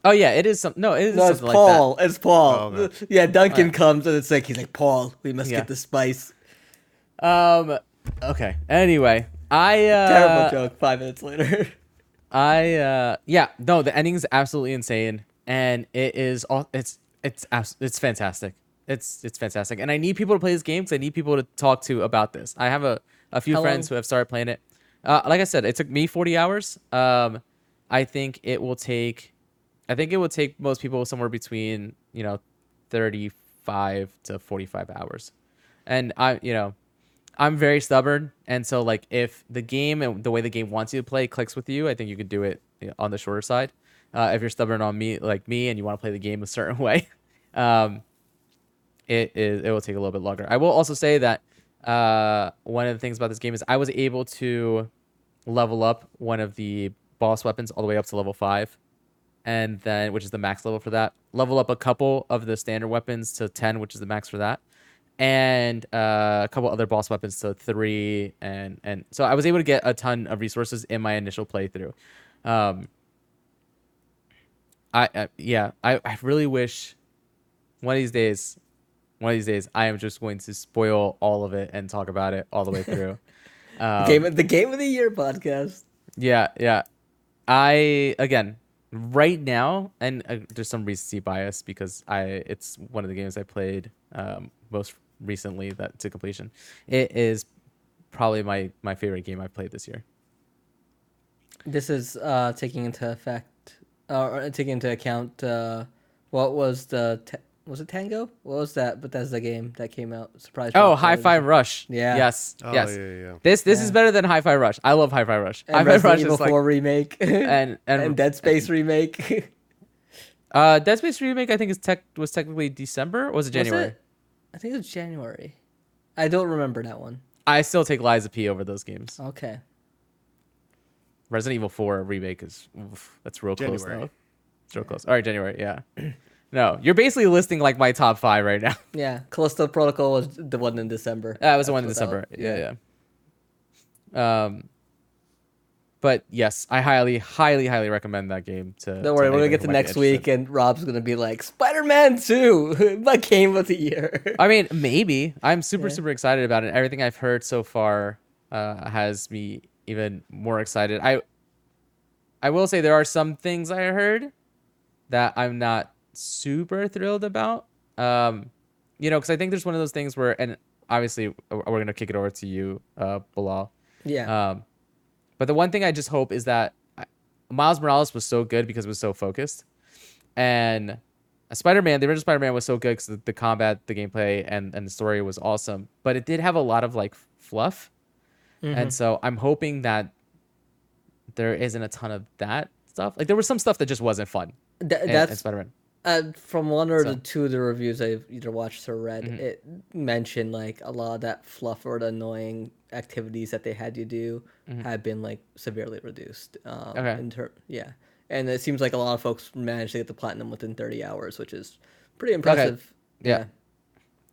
Oh yeah, it is some. No, it is no, it's something Paul. It's Paul. Oh, okay. Yeah, Duncan comes and it's like he's like Paul. We must Yeah. get the spice. Um. Okay. Anyway, I uh, Terrible joke. Five minutes later. <laughs> I uh yeah no the ending is absolutely insane and it is all it's it's abs- it's fantastic. It's it's fantastic and I need people to play this game because I need people to talk to about this. I have a a few How friends who have started playing it. Uh like I said it took me 40 hours. Um I think it will take I think it will take most people somewhere between you know 35 to 45 hours. And I you know I'm very stubborn, and so like if the game and the way the game wants you to play clicks with you, I think you could do it on the shorter side. Uh, if you're stubborn on me like me and you want to play the game a certain <laughs> way, um, it is it will take a little bit longer. I will also say that uh, one of the things about this game is I was able to level up one of the boss weapons all the way up to level five, and then which is the max level for that. Level up a couple of the standard weapons to ten, which is the max for that and uh, a couple other boss weapons to three, and and so I was able to get a ton of resources in my initial playthrough. Um, I, I yeah, I, I really wish one of these days, one of these days, I am just going to spoil all of it and talk about it all the way through. <laughs> Um, game of, the game of the year podcast. yeah, yeah. I again right now, and uh, there's some recency bias because I it's one of the games I played um, most recently that to completion. It is probably my my favorite game I've played this year. This is uh, taking into effect, uh, or taking into account uh, what was the ta- was it Tango? What was that? But that's the game that came out. Surprise! Oh, Hi-Fi Rush. Yeah. Yes. Oh yes. yeah, yeah. This this is better than Hi-Fi Rush. I love Hi-Fi Rush. Hi And Fi Resident Rush Evil is like 4 remake <laughs> and and, and Dead Space remake. <laughs> uh Dead Space remake I think is tech was technically December or was it Was January? it? I think it was January. I don't remember that one. I still take Lies of P over those games. Okay. Resident Evil 4 remake is oof, that's real close January. though. It's real close. All right, January, yeah. <clears throat> No, you're basically listing like my top five right now. <laughs> Yeah, Callisto Protocol was the one in December. That was the one in December. that Yeah, yeah. Um, but yes, I highly, highly, highly recommend that game. To Don't worry, we're gonna get to next week, and Rob's gonna be like, "Spider-Man 2, <laughs> my game of the year." I mean, maybe I'm super, Yeah. super excited about it. Everything I've heard so far uh, has me even more excited. I, I will say there are some things I heard that I'm not super thrilled about. Um, you know, because I think there's one of those things where, and obviously we're gonna kick it over to you, uh, Bilal. yeah, Um, but the one thing I just hope is that I, Miles Morales was so good because it was so focused, and Spider Man, the original Spider Man was so good because the, the combat, the gameplay, and and the story was awesome. But it did have a lot of like fluff, and mm-hmm. so I'm hoping that there isn't a ton of that stuff. Like there was some stuff that just wasn't fun. Th- that's Spider-Man. Uh, from one or So- the two of the reviews I've either watched or read, Mhm. it mentioned like a lot of that fluff or the annoying activities that they had you do Mhm. had been like severely reduced. Um, Okay. In ter- yeah, and it seems like a lot of folks managed to get the platinum within 30 hours, which is pretty impressive. Yeah.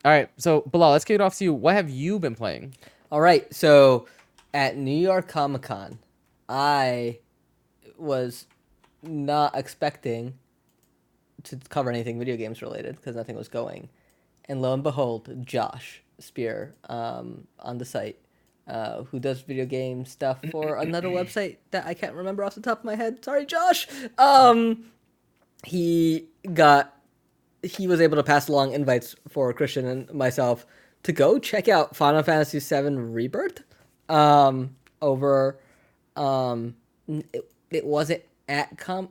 All right, so Bilal, let's kick it off to you. What have you been playing? All right. So at New York Comic Con, I was not expecting to cover anything video games related because nothing was going. And lo and behold, Josh Spear um, on the site, uh, who does video game stuff for <clears throat> another website that I can't remember off the top of my head. Sorry, Josh. Um, he got he was able to pass along invites for Christian and myself to go check out Final Fantasy VII Rebirth um, over. Um, it, it wasn't at com.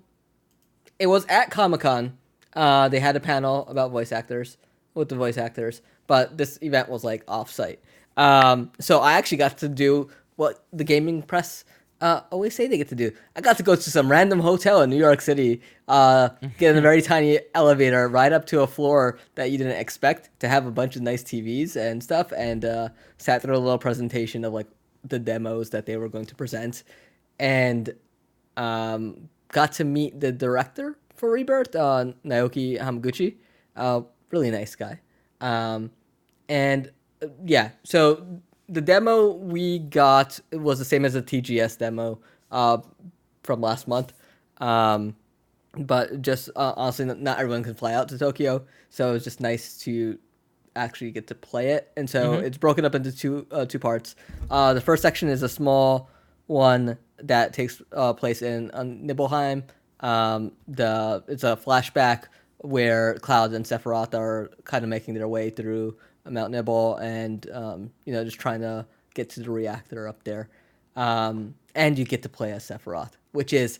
It was at Comic Con. Uh, they had a panel about voice actors with the voice actors, but this event was like off-site. Um, so I actually got to do what the gaming press uh, always say they get to do. I got to go to some random hotel in New York City, uh, <laughs> get in a very tiny elevator, ride up to a floor that you didn't expect to have a bunch of nice TVs and stuff, and uh, sat through a little presentation of like the demos that they were going to present, and um, got to meet the director for Rebirth, uh, Naoki Hamaguchi. Uh, really nice guy. Um, and uh, yeah, so the demo we got was the same as the TGS demo uh, from last month. Um, but just uh, honestly, not- everyone can fly out to Tokyo, so it was just nice to actually get to play it. And so it's broken up into two uh, two parts. Uh, the first section is a small one that takes uh, place in uh, Nibelheim. Um, the it's a flashback where Cloud and Sephiroth are kind of making their way through Mount Nibel and um, you know just trying to get to the reactor up there. Um, and you get to play as Sephiroth, which is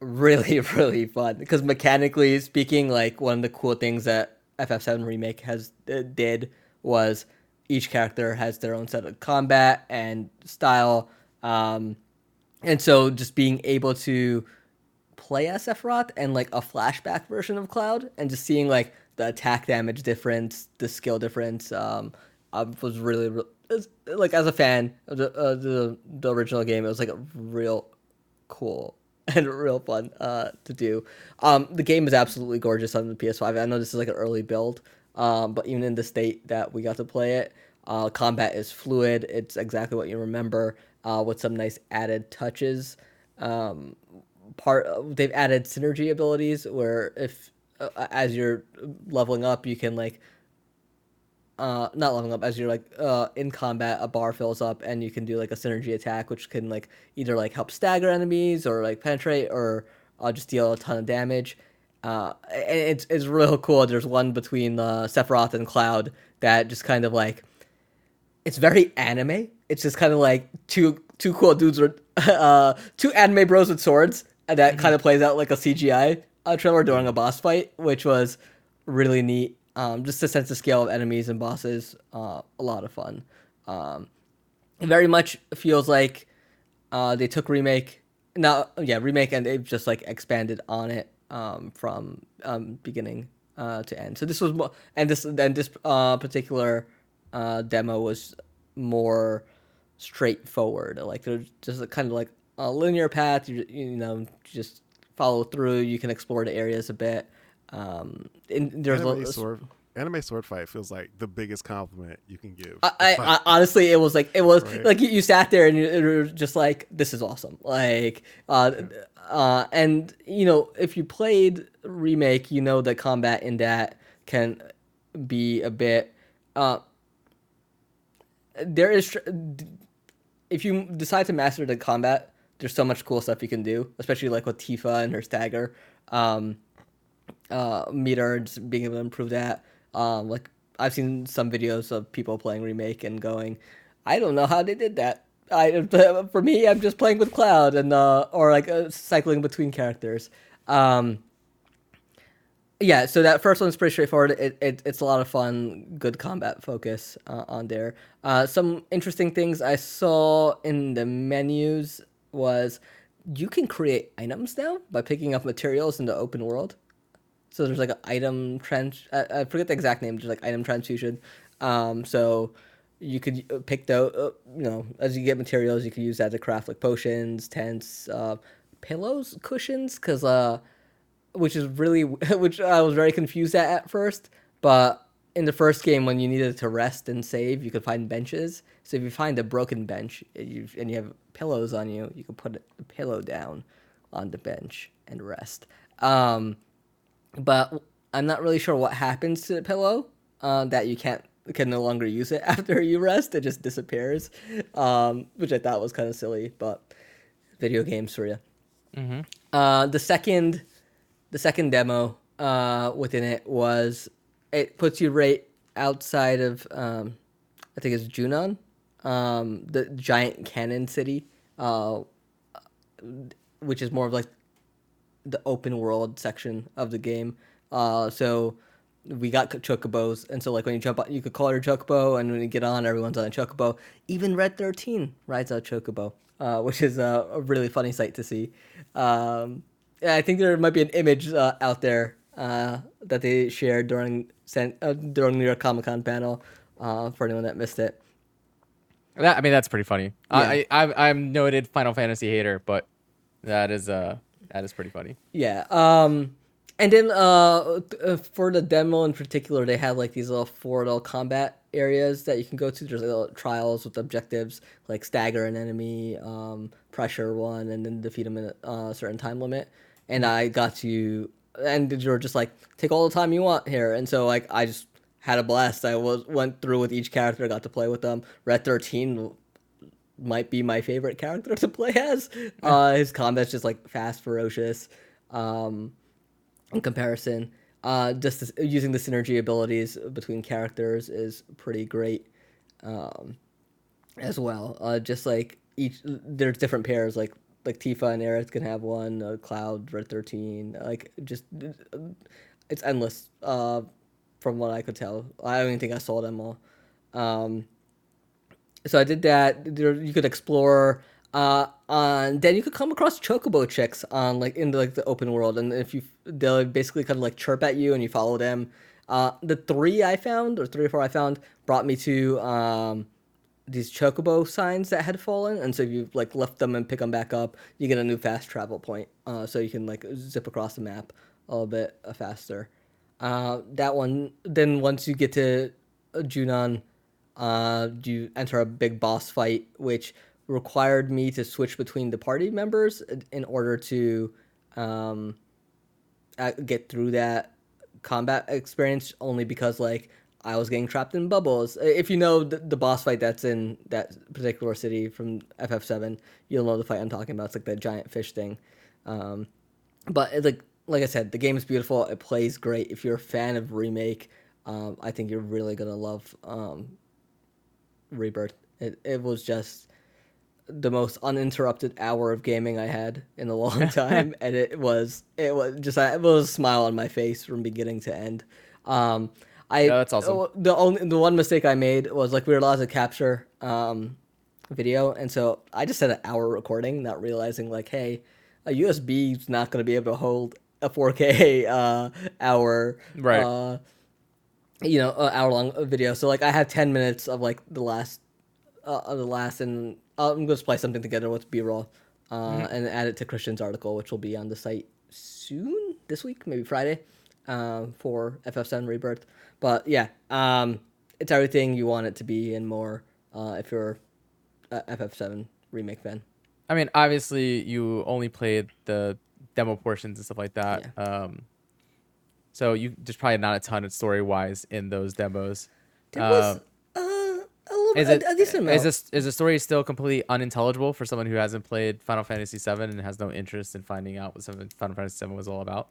really <laughs> really fun because mechanically speaking like one of the cool things that ff7 remake has uh, did was each character has their own set of combat and style um, and so just being able to play as Sephiroth and like a flashback version of Cloud and just seeing like the attack damage difference, the skill difference, um, I was really, re- it's- like as a fan of the, uh, the the original game, it was like a real cool <laughs> and real fun uh, to do. Um, the game is absolutely gorgeous on the PS5. I know this is like an early build, um, but even in the state that we got to play it, uh, combat is fluid. It's exactly what you remember, uh, with some nice added touches. Um, part they've added synergy abilities where if uh, as you're leveling up, you can like uh not leveling up as you're like uh in combat a bar fills up and you can do like a synergy attack which can like either like help stagger enemies or like penetrate or uh, just deal a ton of damage. Uh it's it's real <laughs> cool. There's one between uh sephiroth and cloud that just kind of like it's very anime. It's just kind of like two two cool dudes with <laughs> uh two anime bros with swords that kind of plays out like a cgi uh, trailer during a boss fight which was really neat um, just a sense of scale of enemies and bosses, uh, a lot of fun. Um, it very much feels like uh, they took remake, now yeah remake, and they've just like expanded on it um, from um, beginning uh, to end. So this was more, and this and this uh, particular uh, demo was more straightforward. Like there's just kind of like a linear path. You you know just follow through. You can explore the areas a bit. Um, and there's Anime a, sword, anime sword fight feels like the biggest compliment you can give. I, I, I honestly, it was like it was Right. like you, you sat there and you, you were just like, "This is awesome!" Like, uh, uh, and you know, if you played remake, you know the combat in that can be a bit. Uh, there is, if you decide to master the combat, there's so much cool stuff you can do, especially like with Tifa and her stagger. Um, uh, being able to improve that. Um, like I've seen some videos of people playing remake and going, I don't know how they did that. I <laughs> for me, I'm just playing with Cloud and uh, or like uh, cycling between characters. Um, yeah, so that first one's pretty straightforward. It, it it's a lot of fun, good combat focus uh, on there. Uh, some interesting things I saw in the menus was you can create items now by picking up materials in the open world. So there's like an item trans. I, forget the exact name. just like item transfusion. Um, so you could uh, pick the uh, you know as you get materials, you can use that to craft like potions, tents, uh, pillows, cushions, because uh which is really <laughs> which I was very confused at at first. But in the first game, when you needed to rest and save, you could find benches. So if you find a broken bench and you, and you have pillows on you, you can put a pillow down on the bench and rest. Um, but I'm not really sure what happens to the pillow uh, that you can't can no longer use it <laughs> after you rest. It just disappears, um, which I thought was kind of silly. But video games for you. Mm-hmm. Uh, the second the second demo uh, within it was it puts you right outside of um, I think it's Junon, um, the giant cannon city, uh, which is more of like the open world section of the game. Uh, so we got chocobos, and so like when you jump on, you could call your chocobo, and when you get on, everyone's on a chocobo. Even Red Thirteen rides a chocobo, uh, which is a, a, really funny sight to see. Um, I think there might be an image uh, out there uh, that they shared during uh, during New York Comic Con panel uh, for anyone that missed it. That, I mean, that's pretty funny. Yeah. I, I I'm noted Final Fantasy hater, but that is uh that is pretty funny. Yeah. Um. And then uh, uh for the demo in particular, they have like these little four little combat areas that you can go to. There's little trials with objectives like stagger an enemy, um, pressure one, and then defeat them in a certain time limit and I got to and you're just like take all the time you want here, and so like I just had a blast. I was went through with each character, got to play with them. Red Thirteen might be my favorite character to play as. <laughs> Uh, his combat's just like fast, ferocious. Um, in comparison, uh, just this, using the synergy abilities between characters is pretty great. Um, as well, uh, just like each there's different pairs like like Tifa and Aerith can have one. Uh, Cloud, Red Thirteen, like just it's endless. Uh, from what I could tell, I don't even think I saw them all. Um, so I did that. There, you could explore. Uh, on then you could come across chocobo chicks on like in the, like the open world, and if you they'll basically kind of like chirp at you and you follow them. Uh, the three I found or three or four I found brought me to um these chocobo signs that had fallen, and so you like lift them and pick them back up, you get a new fast travel point. Uh, so you can like zip across the map a little bit uh, faster. Uh, that one. Then once you get to Junon, uh, you enter a big boss fight, which required me to switch between the party members in order to um, get through that combat experience. Only because like I was getting trapped in bubbles. If you know the, the, boss fight that's in that particular city from FF7, you'll know the fight I'm talking about. It's like that giant fish thing. Um, but it, like like I said, the game is beautiful. It plays great. If you're a fan of remake, um, I think you're really gonna love um, Rebirth. It it was just the most uninterrupted hour of gaming I had in a long <laughs> time, and it was it was just it was a smile on my face from beginning to end. Um, I no, that's awesome. Oh, the only the one mistake I made was like we were allowed to capture um, video, and so I just had an hour recording, not realizing like, hey, a USB is not going to be able to hold a 4K <laughs> uh, hour, right? Uh, you know, an hour long video. So like, I have 10 minutes of like the last, uh, the last, and I'm going to splice play something together with B-roll, uh, mm-hmm. and add it to Christian's article, which will be on the site soon this week, maybe Friday, uh, for FF7 Rebirth. But yeah, um, it's everything you want it to be and more. Uh, if you're a FF7 remake fan. I mean, obviously, you only played the demo portions and stuff like that. Yeah. Um, so you there's probably not a ton of story wise in those demos. There was um, uh, a little is it, a, a decent amount. Is this is the story still completely unintelligible for someone who hasn't played Final Fantasy VII and has no interest in finding out what Final Fantasy VII was all about?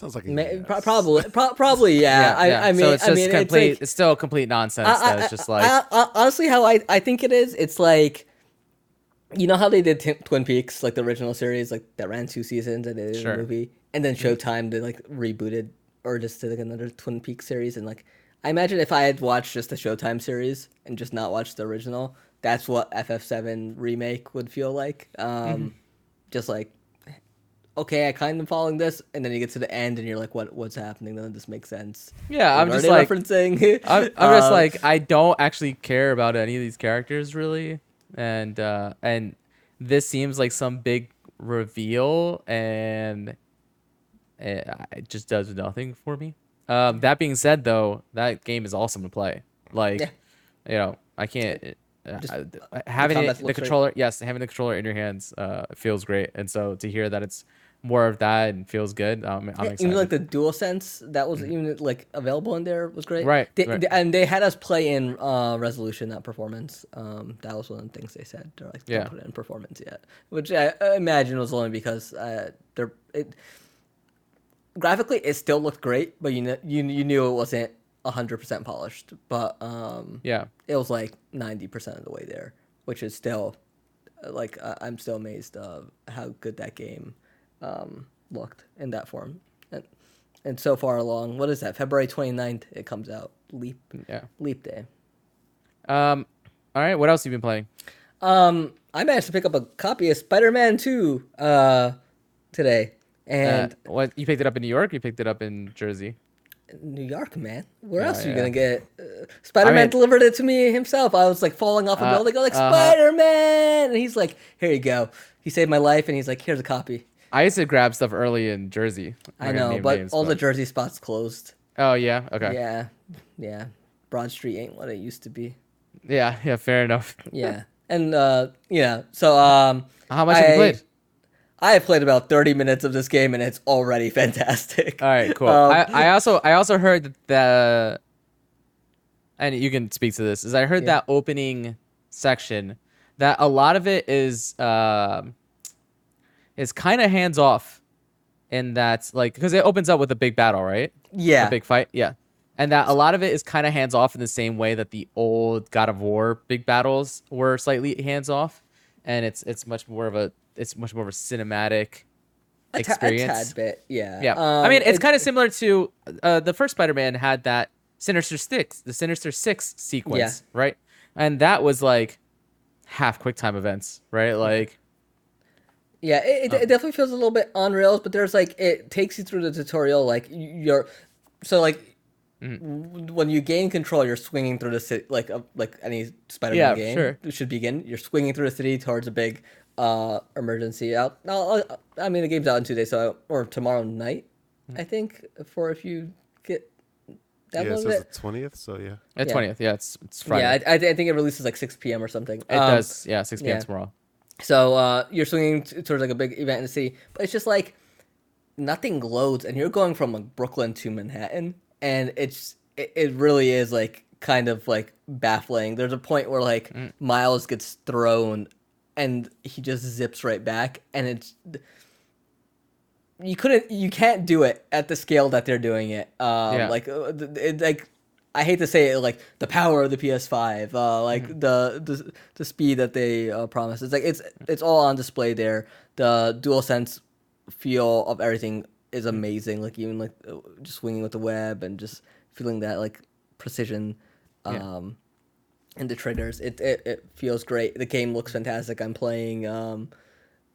Sounds like a Ma- yes. pro- probably, pro- probably, yeah. <laughs> I, I mean, so it's I just mean, complete. it's It's, still complete nonsense. I- I- that it's just like I- I- honestly, how I, I think it is, it's like, you know how they did T- Twin Peaks, like the original series, like that ran two seasons and they did Sure. a movie, and then Showtime did like rebooted or just did like another Twin Peaks series, and like I imagine if I had watched just the Showtime series and just not watched the original, that's what FF7 remake would feel like. Um, Mm-hmm. Just like, okay, I kind of following this, and then you get to the end and you're like, what what's happening? Of this makes sense. yeah. I'm just like referencing. <laughs> I'm, I'm just Um, like I don't actually care about any of these characters really, and uh, and this seems like some big reveal, and it, it just does nothing for me. Um, that being said, though, that game is awesome to play. Like, Yeah. you know, I can't. uh, Just, having it, the controller, yes, having the controller in your hands uh, feels great, and so to hear that it's more of that and feels good, um, I'm Yeah, excited. even like the dual sense that was even like available in there was great. Right, They, right. they- and they had us play in uh, resolution, not performance. Um, that was one of the things they said. They're like, Yeah. don't put it in performance yet, which I, I imagine was only because uh, they're it graphically it still looked great, but you know you you knew it wasn't hundred percent polished. But um, yeah, it was like ninety percent of the way there, which is still like uh, I'm still amazed of how good that game um, looked in that form. And, and so far along, what is that? February 29th it comes out. Leap yeah. Leap Day. Um, all right, what else have you been playing? Um, I managed to pick up a copy of Spider-Man 2 uh, today. And uh, what you picked it up in New York? You picked it up in Jersey. New York, man. Where Yeah, else are you yeah. gonna get? Uh, Spider Man I mean- delivered it to me himself. I was like falling off a Uh, building, like uh-huh. Spider Man, and he's like, "Here you go." He saved my life, and he's like, "Here's a copy." I used to grab stuff early in Jersey. I know, but names, all the Jersey spots closed. oh yeah, okay, Yeah, yeah. Broad Street ain't what it used to be. yeah, yeah. Fair enough. Yeah, and uh, yeah. So um, How much have you I- played? I have played about 30 minutes of this game, and it's already fantastic. All right, cool. Um, I, I also I also heard that the and you can speak to this is I heard Yeah. that opening section that a lot of it is um is kind of hands off in that like because it opens up with a big battle right yeah, a big fight yeah and that a lot of it is kind of hands off in the same way that the old God of War big battles were slightly hands off and it's it's much more of a it's much more of a cinematic a, a experience tad bit. Yeah, yeah, Um, I mean it's it- kind of similar to uh, the first Spider-Man had that Sinister Six, the Sinister Six sequence, right? And that was like half QuickTime events, right? Like, Yeah, it, Oh. it, it definitely feels a little bit on rails, but there's like it takes you through the tutorial. Like you're, so like Mm-hmm. when you gain control, you're swinging through the city like a, like any Spider-Man Yeah, game sure. should begin. You're swinging through the city towards a big uh emergency out. No, I mean the game's out in two days, so or tomorrow night, Mm-hmm. I think. For if you get Yeah, it downloaded says it. the twentieth. So yeah. the Yeah. twentieth, yeah, it's it's Friday. Yeah, I, I think it releases like six p.m. or something. it Um, does, yeah, six p.m. yeah. tomorrow. So uh, you're swinging t- towards like a big event in the city, but it's just like nothing loads, and you're going from like Brooklyn to Manhattan, and it's it, it really is like kind of like baffling. There's a point where like Mm. Miles gets thrown, and he just zips right back, and it's you couldn't you can't do it at the scale that they're doing it. Um, Yeah. like uh, it, like. I hate to say it, like the power of the PS5, uh, like Mm-hmm. the, the the speed that they uh, promise. It's like it's it's all on display there. The dual sense feel of everything is amazing. Like even like uh, just swinging with the web and just feeling that like precision, Yeah. um, in the triggers. It, it it feels great. The game looks fantastic. I'm playing um,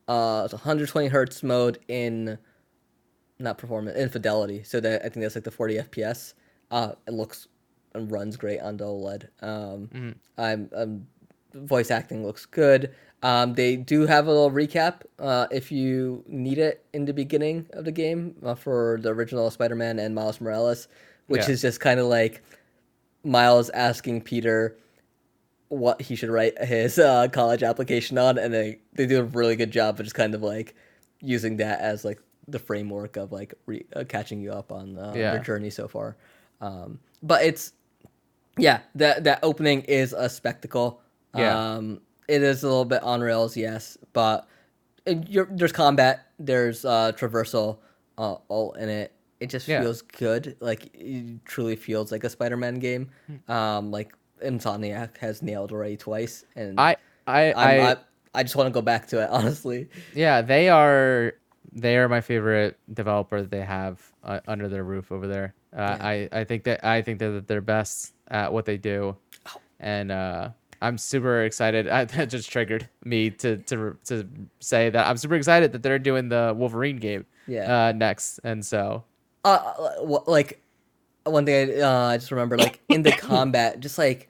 uh, it's 120 hertz mode in not performance in fidelity. So that I think that's like the 40 FPS. Uh, it looks and runs great on the OLED. Um, I'm, I'm voice acting looks good. Um, they do have a little recap uh, if you need it in the beginning of the game uh, for the original Spider-Man and Miles Morales, which Yeah. is just kind of like Miles asking Peter what he should write his uh, college application on, and they they do a really good job of just kind of like using that as like the framework of like re- uh, catching you up on uh, Yeah. their journey so far. Um, but it's yeah, that that opening is a spectacle. Yeah. Um, it is a little bit on rails, yes, but it, you're, there's combat, there's uh, traversal uh, all in it. it just Yeah. feels good. Like it truly feels like a Spider-Man game. Hmm. Um, like Insomniac has nailed already twice, and I I I, I, I just want to go back to it. <laughs> Honestly, yeah, they are they are my favorite developer that they have uh, under their roof over there. Uh, Yeah. I I think that I think that they're best at what they do, Oh. and uh, I'm super excited. I, <laughs> that just triggered me to to to say that I'm super excited that they're doing the Wolverine game Yeah. uh, next, and so uh, like one thing I, uh, just remember, like in the <coughs> combat, just like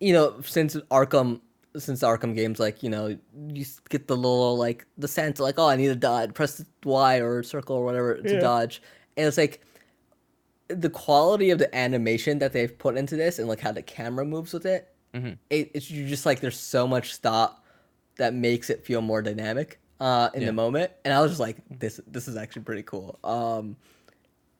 you know, since Arkham, since the Arkham games, like you know, you get the little like the sense, like oh, I need to dodge, press Y or circle or whatever to Yeah. dodge, and it's like the quality of the animation that they've put into this and like how the camera moves with it. Mhm. it it's you just like there's so much thought that makes it feel more dynamic uh, in Yeah. the moment, and I was just like, this this is actually pretty cool. Um,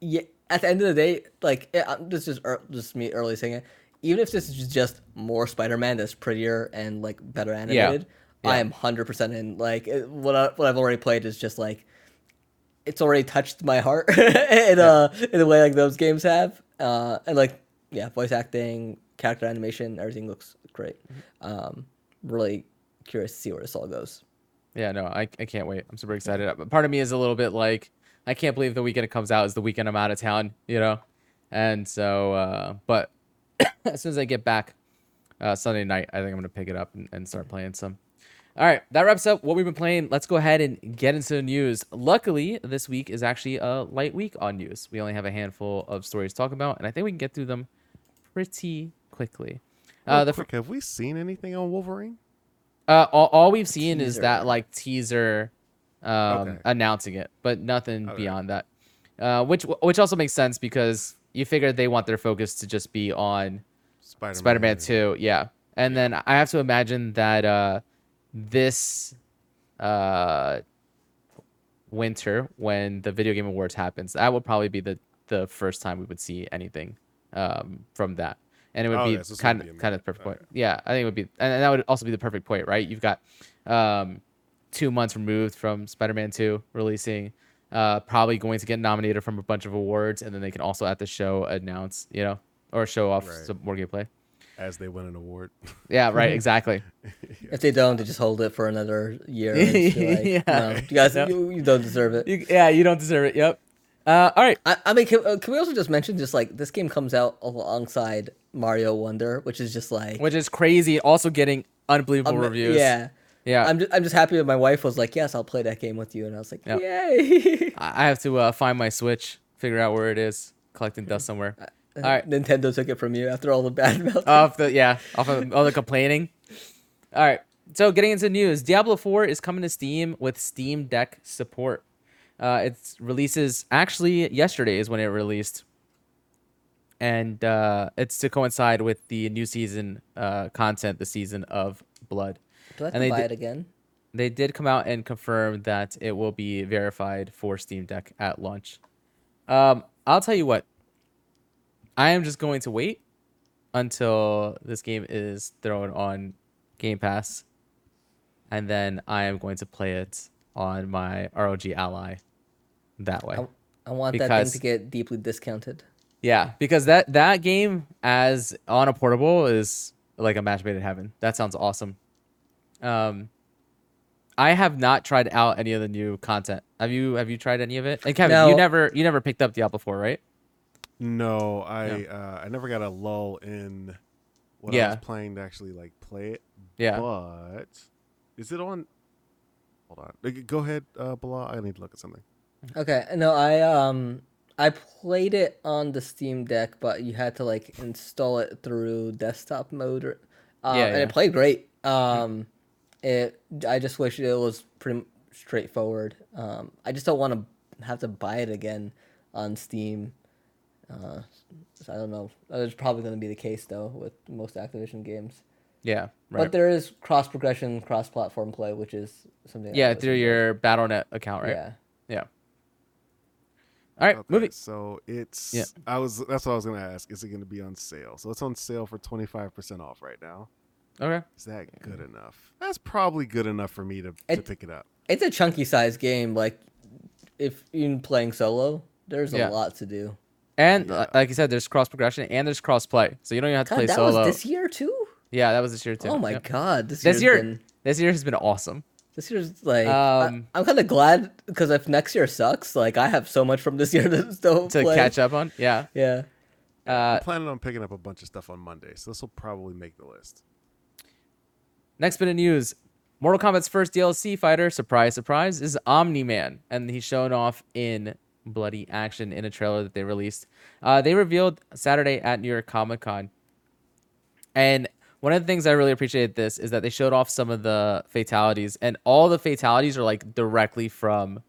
yeah, at the end of the day, like it, uh, this is ear- just me early saying it. Even if this is just more Spider-Man that's prettier and like better animated, I Yeah. am hundred percent in. Like it, what I, what I've already played is just like it's already touched my heart <laughs> in a in a way like those games have. Uh, and like yeah, voice acting, character animation, everything looks great. Um, really curious to see where this all goes. Yeah, no, I, I can't wait. I'm super excited. But Part of me is a little bit like, I can't believe the weekend it comes out is the weekend I'm out of town, you know? And so, uh, but <coughs> as soon as I get back uh, Sunday night, I think I'm going to pick it up and, and start playing some. All right, that wraps up what we've been playing. Let's go ahead and get into the news. Luckily, this week is actually a light week on news. We only have a handful of stories to talk about, and I think we can get through them pretty quickly. Uh, the fir- quick, have we seen anything on Wolverine? uh, all, all we've seen is that like teaser um, Okay. announcing it, but nothing Okay. beyond that. Uh, which which also makes sense because you figure they want their focus to just be on Spider-Man. Spider-Man 2, yeah. And then I have to imagine that uh, this uh, winter, when the Video Game Awards happens, that would probably be the the first time we would see anything um, from that. And it would Oh, be yeah, so it's kind of be kind there. of perfect Okay. point. Yeah, I think it would be, and that would also be the perfect point, right? You've got um, two months removed from Spider-Man 2 releasing, uh, probably going to get nominated from a bunch of awards, and then they can also at the show announce, you know, or show off Right. some more gameplay. as they win an award. Yeah, right, <laughs> exactly. If they don't, they just hold it for another year. and <laughs> just be like, Yeah. no, you guys, Yep. you, you don't deserve it. You, yeah, you don't deserve it. Yep. Uh, all right. I, I mean, can, uh, can we also just mention just like this game comes out alongside Mario Wonder, which is just like Which is crazy. Also getting unbelievable um, reviews. Yeah, Yeah. I'm just, I'm just happy that my wife was like, "Yes, I'll play that game with you," and I was like, Yep. "Yay!" <laughs> I have to uh, find my Switch, figure out where it is, collecting dust somewhere. All right. Nintendo took it from you after all the bad <laughs> mouth. off the yeah, off of all the complaining. All right. So getting into news, Diablo 4 is coming to Steam with Steam Deck support. Uh, it releases actually yesterday is when it released, and uh, it's to coincide with the new season uh, content, the season of Blood. Do I have and to they buy did- it again? They did come out and confirm that it will be verified for Steam Deck at launch. Um, I'll tell you what. I am just going to wait until this game is thrown on Game Pass, and then I am going to play it on my ROG Ally that way. I, I want that thing to get deeply discounted. Yeah, because that that game as on a portable is like a match made in heaven. That sounds awesome. Um, I have not tried out any of the new content. Have you? Have you tried any of it? And Kevin, you never you never picked up Diablo 4, right? No, I uh, I never got a lull in what I was playing to actually like play it. Yeah. But is it on? Hold on. Go ahead, uh, Bilal. I need to look at something. Okay, no, I um I played it on the Steam Deck, but you had to like install it through desktop mode, or, uh, Yeah, and it played great. Um, it I just wish it was pretty straightforward. Um, I just don't want to have to buy it again on Steam. Uh, so I don't know. That's probably going to be the case though with most Activision games. Yeah. Right. But there is cross progression, cross platform play, which is something. Yeah, through your BattleNet account, right? Yeah. Yeah. All right, Okay, moving. So it's. Yeah. I was. That's what I was gonna ask. Is it gonna be on sale? So it's on sale for twenty five percent off right now. Okay. Is that good enough? That's probably good enough for me to, to pick it up. it's a chunky size game. Like if you're playing solo, There's a lot to do. And Yeah. like you said, there's cross progression and there's cross play, so you don't even have to God, play that solo. was this year too. Yeah, that was this year too. Oh my Yep. god, this, This year, been this year has been awesome. This year's like Um, I, am kind of glad because if next year sucks, like I have so much from this year <laughs> to still To play. catch up on, yeah. Yeah. Uh, I'm planning on picking up a bunch of stuff on Monday, so this will probably make the list. Next bit of news: Mortal Kombat's first DLC fighter, surprise, surprise, is Omni Man, and he's shown off in bloody action in a trailer that they released. Uh, they revealed Saturday at New York Comic Con, and one of the things I really appreciated this is that they showed off some of the fatalities, and all the fatalities are like directly from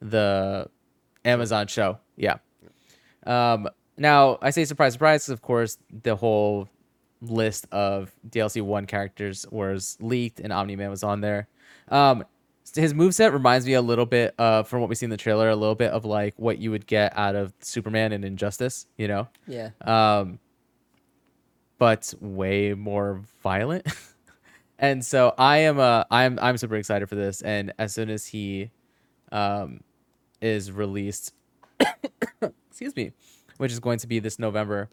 the Amazon show. Yeah. Um, now I say surprise, surprise, of course the whole list of DLC one characters was leaked and Omni Man was on there. Um, his moveset reminds me a little bit of from what we see in the trailer, a little bit of like what you would get out of Superman and Injustice, you know? Yeah. um, but way more violent. <laughs> and so I am uh I'm I'm super excited for this. And as soon as he um is released, <coughs> excuse me, which is going to be this November,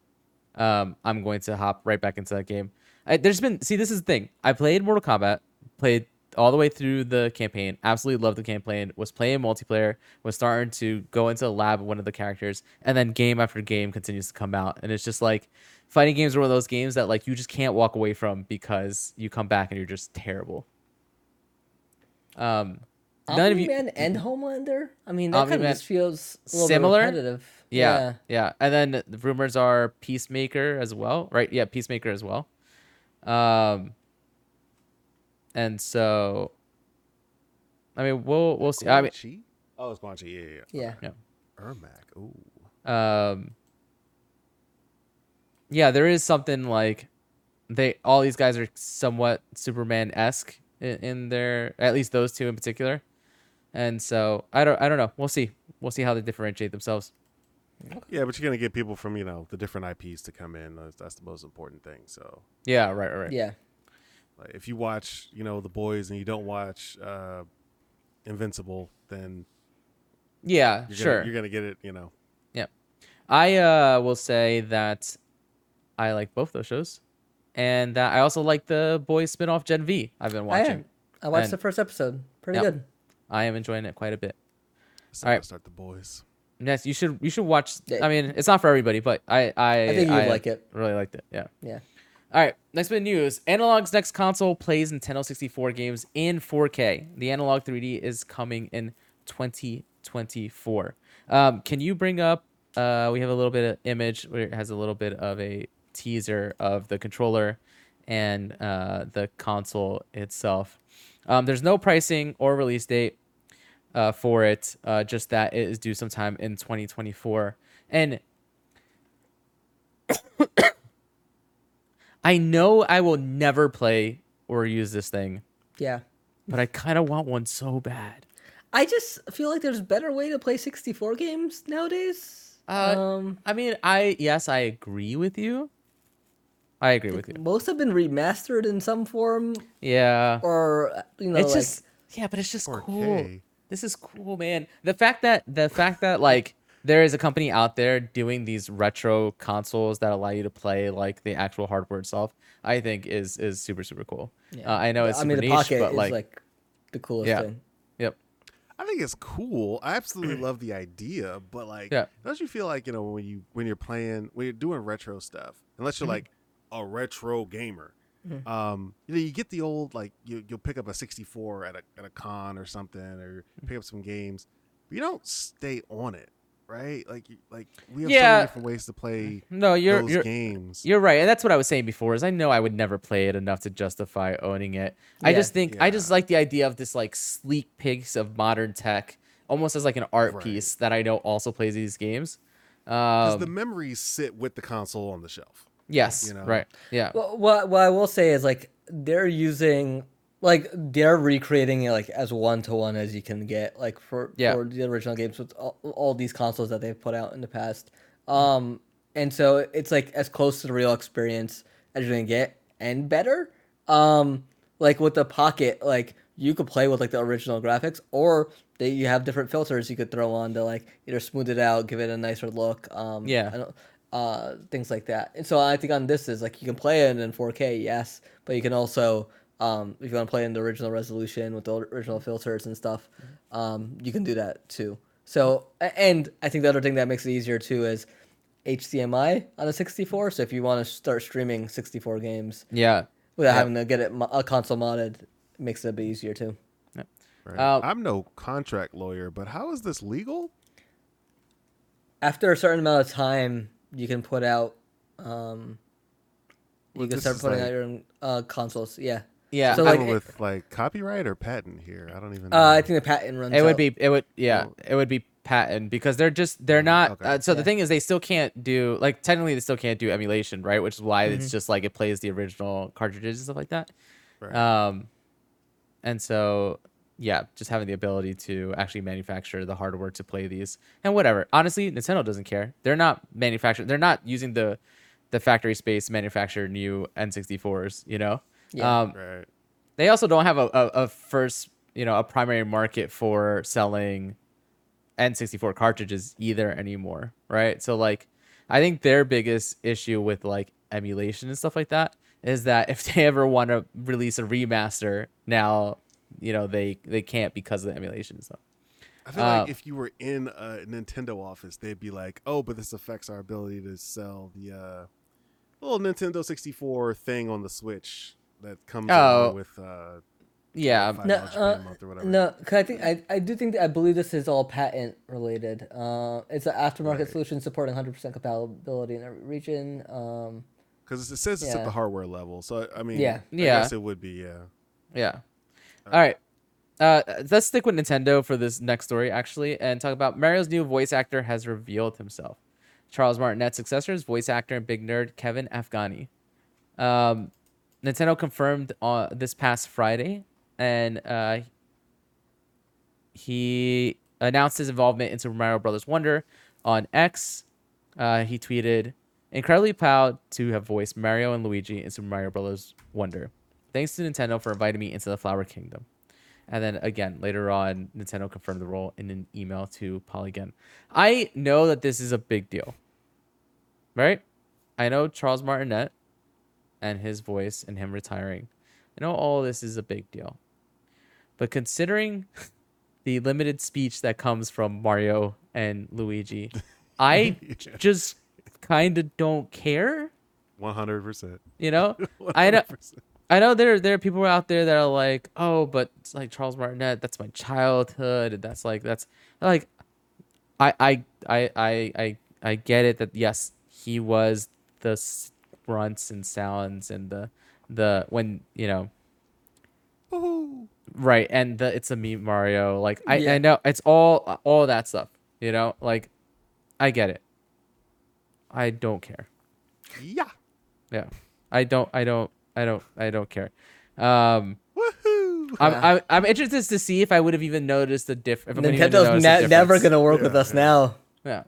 um, I'm going to hop right back into that game. I, there's been see this is the thing. I played Mortal Kombat, played all the way through the campaign. Absolutely loved the campaign. Was playing multiplayer. Was starting to go into the lab of one of the characters, and then game after game continues to come out, and it's just like fighting games are one of those games that like you just can't walk away from because you come back and you're just terrible. Um, none of you, Man and Homelander. I mean, that kind of just feels a little Similar? bit repetitive. Yeah, yeah, And then the rumors are Peacemaker as well, right? Yeah, Peacemaker as well. Um, and so, I mean, we'll we'll see. I mean, Oh, it's Quan Chi. Yeah, yeah. Yeah. Yeah. Ermac. Ooh. um, yeah, there is something like they all these guys are somewhat Superman esque in, in their at least those two in particular, and so I don't I don't know. We'll see. We'll see how they differentiate themselves. Yeah, but you're gonna get people from you know the different IPs to come in. That's, that's the most important thing. So, Yeah, right, right, right. Yeah. like, if you watch, you know, the boys and you don't watch uh, Invincible, then Yeah, you're sure. gonna, you're gonna get it. You know, Yeah, I uh, will say that I like both those shows, and that I also like the boys spinoff Gen V. I've been watching. am. I watched And- the first episode. Pretty Yep. good. I am enjoying it quite a bit. so All right. I'll start the boys. Yes, you should you should watch. I mean, it's not for everybody, but I I, I think you would like it. Really liked it. Yeah. Yeah. All right. Next bit of news: Analogue's next console plays Nintendo 64 games in 4K. The Analogue 3D is coming in 2024. Um, can you bring up? Uh, we have a little bit of image where it has a little bit of a teaser of the controller and uh, the console itself. Um, there's no pricing or release date uh, for it. Uh, just that it is due sometime in 2024. And <coughs> I know I will never play or use this thing, Yeah. but I kind of want one so bad. I just feel like there's a better way to play 64 games nowadays. Uh, um, I mean, I yes, I agree with you. I agree with you. most have been remastered in some form, Yeah, or you know, it's like just yeah, but it's just 4K. cool. This is cool, man. The fact that the fact that like there is a company out there doing these retro consoles that allow you to play like the actual hardware itself, I think is is super super cool. Yeah. Uh, I know it's I super mean, the niche, pocket but is like, like, the coolest Yeah. thing. yep, I think it's cool. I absolutely <clears throat> love the idea, but like, Yeah. don't you feel like you know when you when you're playing when you're doing retro stuff, unless Mm-hmm. you're like a retro gamer, Mhm. um, you know, you get the old like you you'll pick up a 64 at a at a con or something, or pick up some games, but you don't stay on it, right? Like like we have so many different ways to play no, you're those you're games. You're right, and that's what I was saying before. Is I know I would never play it enough to justify owning it. I just think I just like the idea of this like sleek piece of modern tech, almost as like an art Right. piece that I know also plays these games. 'Cause Um, the memories sit with the console on the shelf. Yes, you know. right, yeah, Well, what what I will say is like they're using like they're recreating it like as one to one as you can get like for Yeah. for the original games with all, all these consoles that they've put out in the past. Um, and so it's like as close to the real experience as you're gonna get and better. Um, like with the pocket, like you could play with like the original graphics, or they you have different filters you could throw on to like either smooth it out, give it a nicer look. Um, Yeah. I don't, uh, things like that. And so I think on this is like you can play it in 4K, yes, but you can also um, if you want to play in the original resolution with the original filters and stuff, um, you can do that too. So and I think the other thing that makes it easier too is HDMI on a 64. So if you want to start streaming 64 games Yeah. without Yep. having to get it mo- a console modded, it makes it a bit easier too. Right? Uh, I'm no contract lawyer, but how is this legal? After a certain amount of time, you can put out. Um, you Well, can start putting like- out your own uh, consoles. Yeah. Yeah. So, like, with like copyright or patent here. I don't even. know. Uh, I think the patent runs. it would be it would yeah Oh. it would be patent because they're just they're not okay. uh, so the thing is they still can't do like technically they still can't do emulation right which is why Mm-hmm. it's just like it plays the original cartridges and stuff like that Right. um and so yeah just having the ability to actually manufacture the hardware to play these. And whatever. Honestly nintendo doesn't care. They're not manufacturing they're not using the the factory space to manufacture new n64s you know? Yeah. um right. they also don't have a, a, a first you know a primary market for selling n64 cartridges either anymore right? So like i think their biggest issue with like emulation and stuff like that is that if they ever want to release a remaster now you know they they can't because of the emulation stuff I feel Uh, like if you were in a Nintendo office, they'd be like, "Oh, but this affects our ability to sell the uh, little Nintendo 64 thing on the Switch that comes Oh. along with uh, yeah five No, dollars uh, a month or whatever." No, 'cause I think I, I do think that I believe this is all patent related. Uh, it's an aftermarket Right. solution supporting 100% compatibility in every region. Um, because it says it's at the hardware level. So I mean, Yeah. I Yeah. guess it would be. Yeah, Yeah. All right. Uh, let's stick with Nintendo for this next story, actually, and talk about Mario's new voice actor has revealed himself. Charles Martinet's successor is voice actor and big nerd Kevin Afghani. Um, Nintendo confirmed on this past Friday, and uh, he announced his involvement in Super Mario Brothers Wonder on X. Uh, he tweeted, "Incredibly proud to have voiced Mario and Luigi in Super Mario Brothers Wonder. Thanks to Nintendo for inviting me into the Flower Kingdom." And then again later on, Nintendo confirmed the role in an email to Polygon. I know that this is a big deal, right? I know Charles Martinet and his voice and him retiring. I know all this is a big deal, but considering <laughs> the limited speech that comes from Mario and Luigi, <laughs> I just kind of don't care. one hundred percent. You know, <laughs> I know. I know there there are people out there that are like, oh, but it's like Charles Martinet, that's my childhood, and that's like that's like, I I I I I I get it that yes, he was the grunts and sounds and the the when you know right and the it's a me Mario like I Yeah. I know it's all all that stuff you know like I get it. I don't care. Yeah. Yeah, I don't. I don't. I don't. I don't care. Um, Woohoo! I'm, I'm. I'm interested to see if I would have even noticed the diff. If I'm gonna even Nintendo's notice the ne- never gonna work with Yeah. us now. Yeah.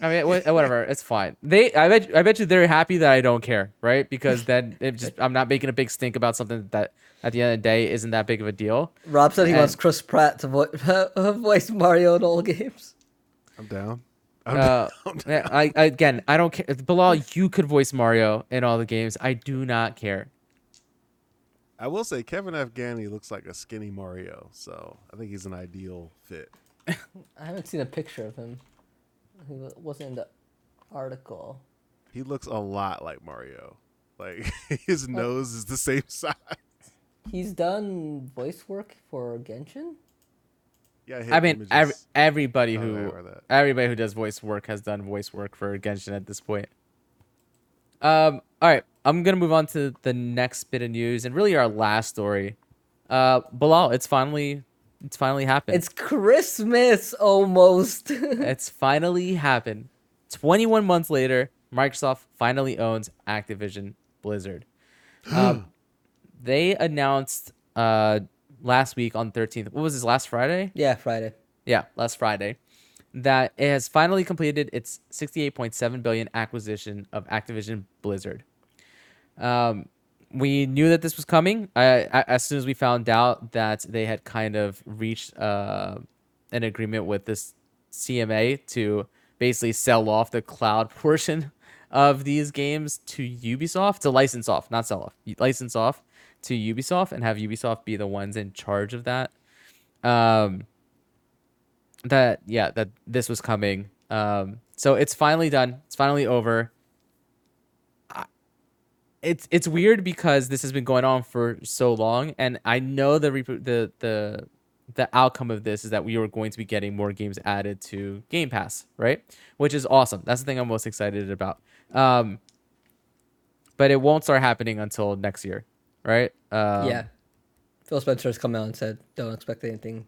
I mean, whatever. It's fine. They. I bet. I bet you they're happy that I don't care, right? Because then it just. I'm not making a big stink about something that at the end of the day isn't that big of a deal. Rob said he And- wants Chris Pratt to vo- <laughs> voice Mario in all games. I'm down. I'm Uh, down. <laughs> I, I again, I don't care. Bilal, you could voice Mario in all the games. I do not care. I will say Kevin Afghani looks like a skinny Mario, so I think he's an ideal fit. <laughs> I haven't seen a picture of him. He wasn't in the article. He looks a lot like Mario. Like <laughs> his nose is the same <laughs> size. He's done voice work for Genshin. Yeah, hit I mean, images. every, everybody Oh, who yeah, or that. everybody who does voice work has done voice work for Genshin at this point. Um, all right, I'm gonna move on to the next bit of news and really our last story. Uh, Bilal, it's finally, it's finally happened. It's Christmas almost. <laughs> it's finally happened. 21 months later, Microsoft finally owns Activision Blizzard. <gasps> Um, they announced uh last week on 13th. What was this? Last Friday? yeah, Friday. yeah, last Friday, that it has finally completed its 68.7 billion acquisition of Activision Blizzard. Um, we knew that this was coming. As soon as we found out that they had kind of reached uh, an agreement with this CMA to basically sell off the cloud <laughs> portion of these games to Ubisoft to license off, not sell off, license off to Ubisoft and have Ubisoft be the ones in charge of that. Um, that yeah, that this was coming. Um, so it's finally done. It's finally over. I- It's it's weird because this has been going on for so long, and I know the the the the outcome of this is that we are going to be getting more games added to Game Pass, right? Which is awesome. That's the thing I'm most excited about. Um, but it won't start happening until next year, right? Um, yeah. Phil Spencer has come out and said, "Don't expect anything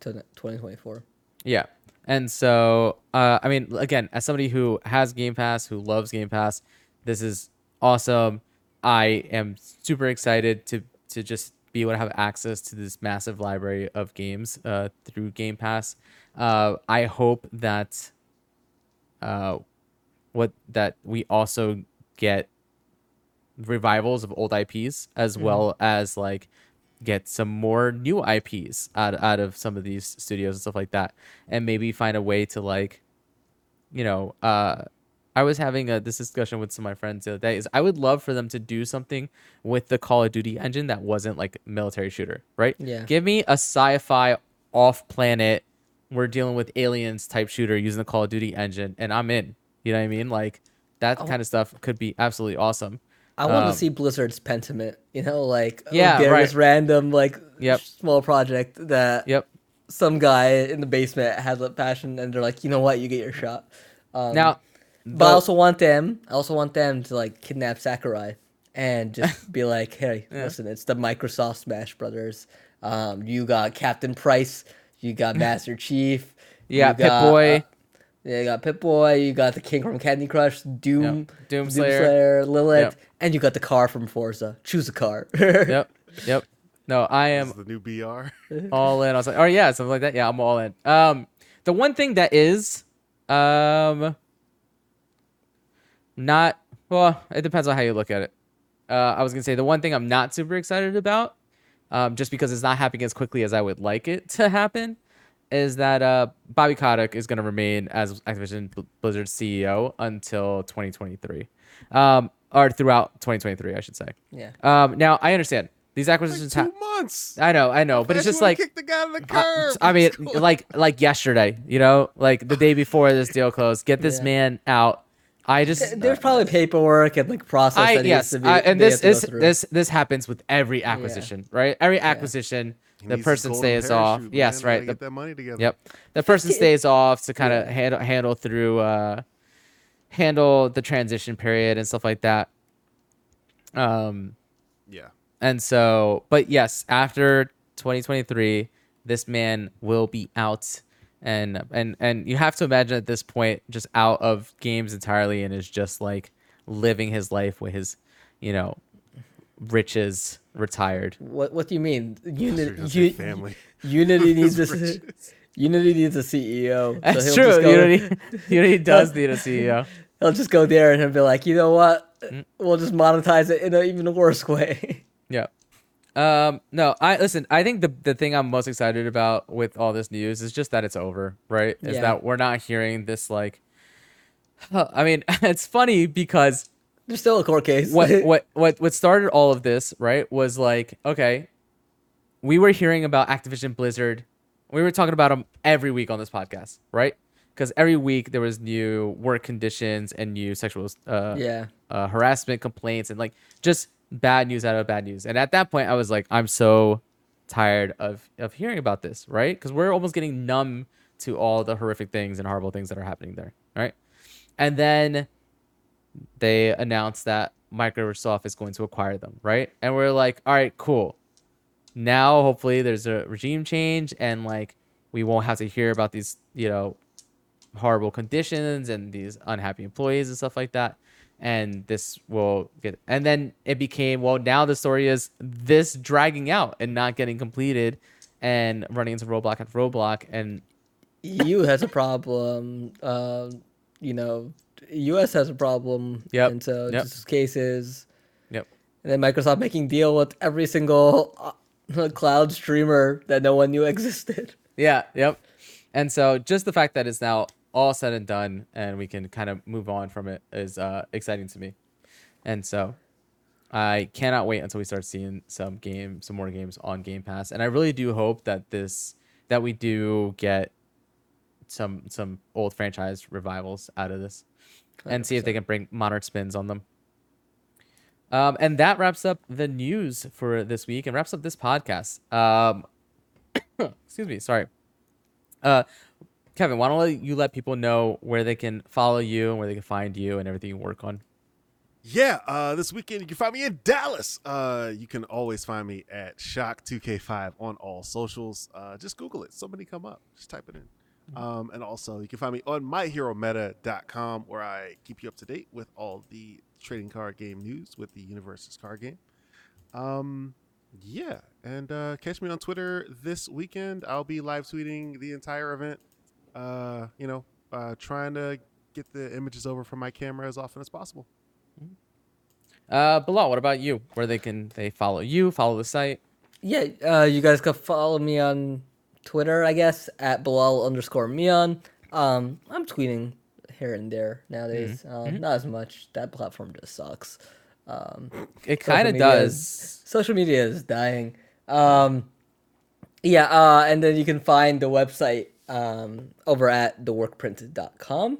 to 2024." Yeah. And so, uh, I mean, again, as somebody who has Game Pass, who loves Game Pass, this is awesome. I am super excited to to just be able to have access to this massive library of games uh, through Game Pass. Uh, I hope that uh, what that we also get revivals of old IPs as well as like get some more new IPs out out of some of these studios and stuff like that, and maybe find a way to like, you know, uh, I was having a this discussion with some of my friends the other day. Is I would love for them to do something with the Call of Duty engine that wasn't like military shooter, right? Yeah. Give me a sci-fi off-planet, we're dealing with aliens type shooter using the Call of Duty engine, and I'm in. You know what I mean? Like that kind of stuff could be absolutely awesome. I want Um, to see Blizzard's Pentiment. You know, like oh, Yeah, get right. random like Yep. small project that Yep. some guy in the basement has a passion, and they're like, you know what, you get your shot. Um, Now, but I also want them. I also want them to like kidnap Sakurai and just <laughs> be like, "Hey, listen, it's the Microsoft Smash Brothers. Um, you got Captain Price. You got <laughs> Master Chief. Yeah, Pip got, Boy. uh, yeah, you got Pip Boy. You got the King from Candy Crush. Doom. Doom Doomslayer, Slayer. Lilith, Yep. And you got the car from Forza. Choose a car. yep, yep. No, I am the new BR. <laughs> all in. I was like, oh yeah, something like that. Yeah, I'm all in. Um, the one thing that is, um, not well, it depends on how you look at it. Uh, I was gonna say the one thing I'm not super excited about, um, just because it's not happening as quickly as I would like it to happen, is that uh, Bobby Kotick is gonna remain as Activision Blizzard CEO until 2023, um, or throughout 2023, I should say. yeah. Um, now I understand these Like acquisitions. two ha- months. I know, I know, but it's just like kick the guy to the uh, curb. I mean, <laughs> like like yesterday, you know, like the day before this deal closed. Get this Yeah. man out. I just There's probably paperwork and like process I that needs yes, to be. I, and this have to go this this this happens with every acquisition, right? Every acquisition, He the person stays off. parachute, Yes, right. The, Get that money together. yep, the person stays off to kind of Yeah. handle handle through uh handle the transition period and stuff like that. Um, Yeah. and so, but yes, after 2023, this man will be out, and and and you have to imagine at this point, just out of games entirely, and is just like living his life with his, you know, riches, retired. What What do you mean? I was gonna Unity, say family. Unity <laughs> needs His a riches. Unity needs a CEO. so That's he'll true. just go- Unity, <laughs> Unity does need a CEO. He'll just go there and he'll be like, you know what? Mm. We'll just monetize it in an even worse way. <laughs> Yeah. Um, no, I listen, I think the the thing I'm most excited about with all this news is just that it's over, right? Is Yeah. that we're not hearing this like <laughs> I mean, <laughs> it's funny because There's still a court case. what what what what started all of this, right, was like, okay, we were hearing about Activision Blizzard. We were talking about them every week on this podcast, right? Because every week there was new work conditions and new sexual uh, yeah. uh, harassment complaints and like just bad news out of bad news. And at that point, I was like, I'm so tired of of hearing about this, right? Because we're almost getting numb to all the horrific things and horrible things that are happening there, right? And then they announced that Microsoft is going to acquire them, right? And we're like, all right, cool. Now, hopefully, there's a regime change, and like we won't have to hear about these, you know, horrible conditions and these unhappy employees and stuff like that. And this will get, and then it became, well, now the story is this dragging out and not getting completed and running into roadblock after roadblock. And EU has a problem. Um, you know, US has a problem. Yep. And so Yep. just cases. Yep. and then Microsoft making deal with every single uh, <laughs> cloud streamer that no one knew <laughs> existed. Yeah, yep. And so just the fact that it's now all said and done and we can kind of move on from it is uh, exciting to me. And so I cannot wait until we start seeing some game some more games on Game Pass. And I really do hope that this that we do get some some old franchise revivals out of this and see if they can bring modern spins on them. Um, and that wraps up the news for this week and wraps up this podcast. Um, <coughs> excuse me, sorry. Uh, Kevin, why don't you let people know where they can follow you and where they can find you and everything you work on? Yeah, uh, this weekend you can find me in Dallas. Uh, you can always find me at Shock2K5 on all socials. Uh, just Google it. Somebody come up. Just type it in. Um, and also, you can find me on myherometa.com where I keep you up to date with all the trading card game news with the UniVersus card game. Um, yeah, and uh, catch me on Twitter this weekend. I'll be live tweeting the entire event. Uh, you know, uh, trying to get the images over from my camera as often as possible. Uh, Bilal, what about you? Where they can they follow you, follow the site? Yeah, uh, you guys can follow me on Twitter, I guess, at Bilal underscore Mion. Um, I'm tweeting here and there nowadays. Um, Not as much. That platform just sucks. Um, It kind of does. is- social media is dying. Um, yeah, uh, and then you can find the website um, over at theworkprint.com.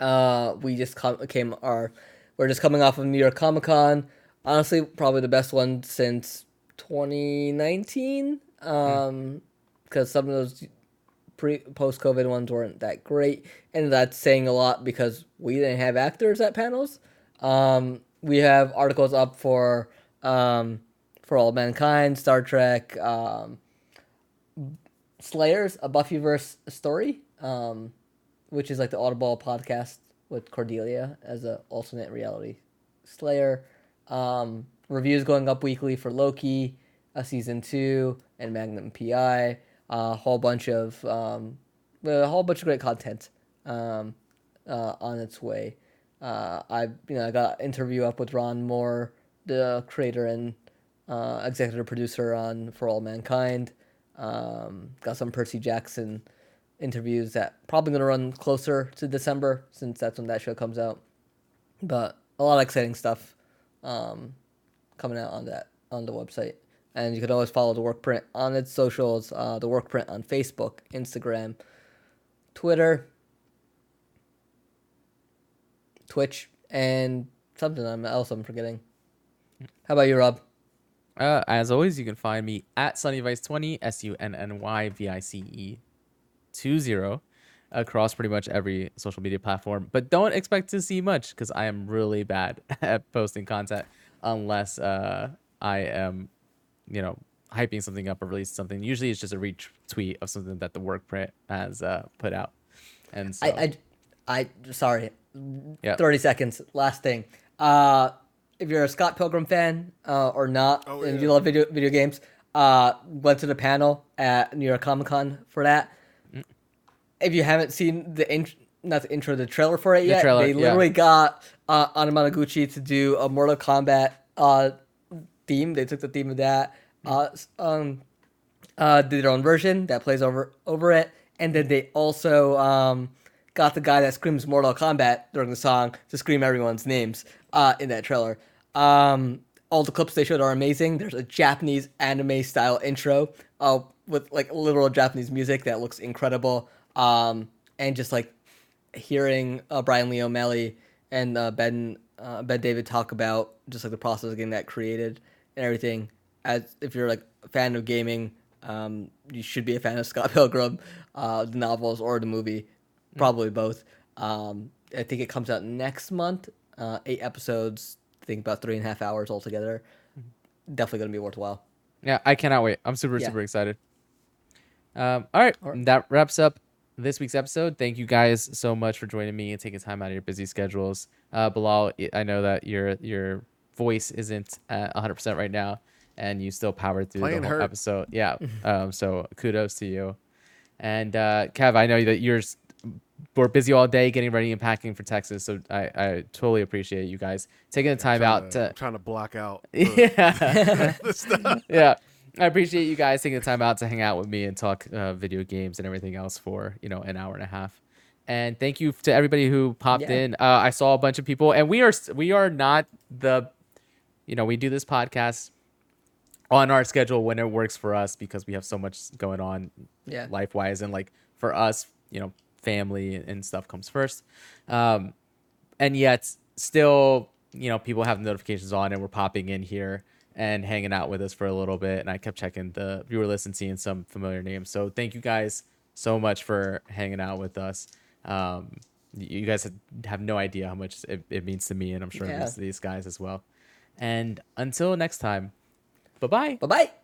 Uh, we just com- came our we're just coming off of New York Comic Con. Honestly, probably the best one since 2019. Um, because some of those pre post COVID ones weren't that great, and that's saying a lot because we didn't have actors at panels. Um, we have articles up for um, for all mankind, Star Trek, um, Slayers, a Buffyverse story, um, which is like the Audible podcast with Cordelia as a alternate reality Slayer. Um, reviews going up weekly for Loki, a season two, and Magnum PI. A whole bunch of um, a whole bunch of great content um, uh, on its way. Uh, I you know I got an interview up with Ron Moore, the creator and uh, executive producer on For All Mankind. Um, got some Percy Jackson interviews that probably gonna run closer to December since that's when that show comes out. But a lot of exciting stuff um, coming out on that on the website, and you can always follow the Workprint on its socials. Uh, the Workprint on Facebook, Instagram, Twitter, Twitch, and something else I'm forgetting. How about you, Rob? Uh, as always, you can find me at SunnyVice20, S U N N Y V I C E 20, across pretty much every social media platform. But don't expect to see much because I am really bad <laughs> at posting content unless uh, I am, you know, hyping something up or releasing something. Usually it's just a retweet of something that the work print has uh, put out. And so, I, I, I, sorry. Yeah. 30 seconds. Last thing. Uh, if you're a Scott Pilgrim fan uh, or not, Oh, and yeah. you love video video games, uh, went to the panel at New York Comic Con for that. Mm. If you haven't seen the int- not the intro, the trailer for it yet, trailer, they yeah. literally got uh, Anamanaguchi to do a Mortal Kombat uh, theme. They took the theme of that. Uh, um, uh, did their own version that plays over over it, and then they also um, got the guy that screams Mortal Kombat during the song to scream everyone's names uh, in that trailer. Um, all the clips they showed are amazing. There's a Japanese anime style intro uh, with like literal Japanese music that looks incredible, um, and just like hearing uh, Brian Lee O'Malley and uh, Ben uh, Ben David talk about just like the process of getting that created and everything. As if you're like a fan of gaming, um, you should be a fan of Scott <laughs> Pilgrim, uh, the novels or the movie, probably both. Um, I think it comes out next month. Uh, eight episodes. I think about three and a half hours altogether. Definitely gonna be worthwhile. Yeah, I cannot wait. I'm super, Yeah. super excited. Um, all right, All right. that wraps up this week's episode. Thank you guys so much for joining me and taking time out of your busy schedules. Uh, Bilal, I- I know that your your voice isn't at 100 percent right now, and you still powered through Playing the whole hurt. episode. Yeah. <laughs> um, so kudos to you. And uh, Kev, I know that you're s- we're busy all day getting ready and packing for Texas. So I, I totally appreciate you guys taking the time out to, to trying to block out. <laughs> the- yeah. <laughs> the stuff. yeah. I appreciate you guys taking the time out to hang out with me and talk uh, video games and everything else for you know an hour and a half. And thank you to everybody who popped Yeah. in. Uh, I saw a bunch of people, and we are we are not the, you know, we do this podcast on our schedule when it works for us because we have so much going on Yeah. life wise and like for us you know family and stuff comes first. Um and yet still you know people have notifications on and we're popping in here and hanging out with us for a little bit. And i kept checking the viewer list and seeing some familiar names. So thank you guys so much for hanging out with us. Um you guys have- no idea how much it, it means to me and i'm sure it means to these guys as well. And until next time bye bye Bye bye.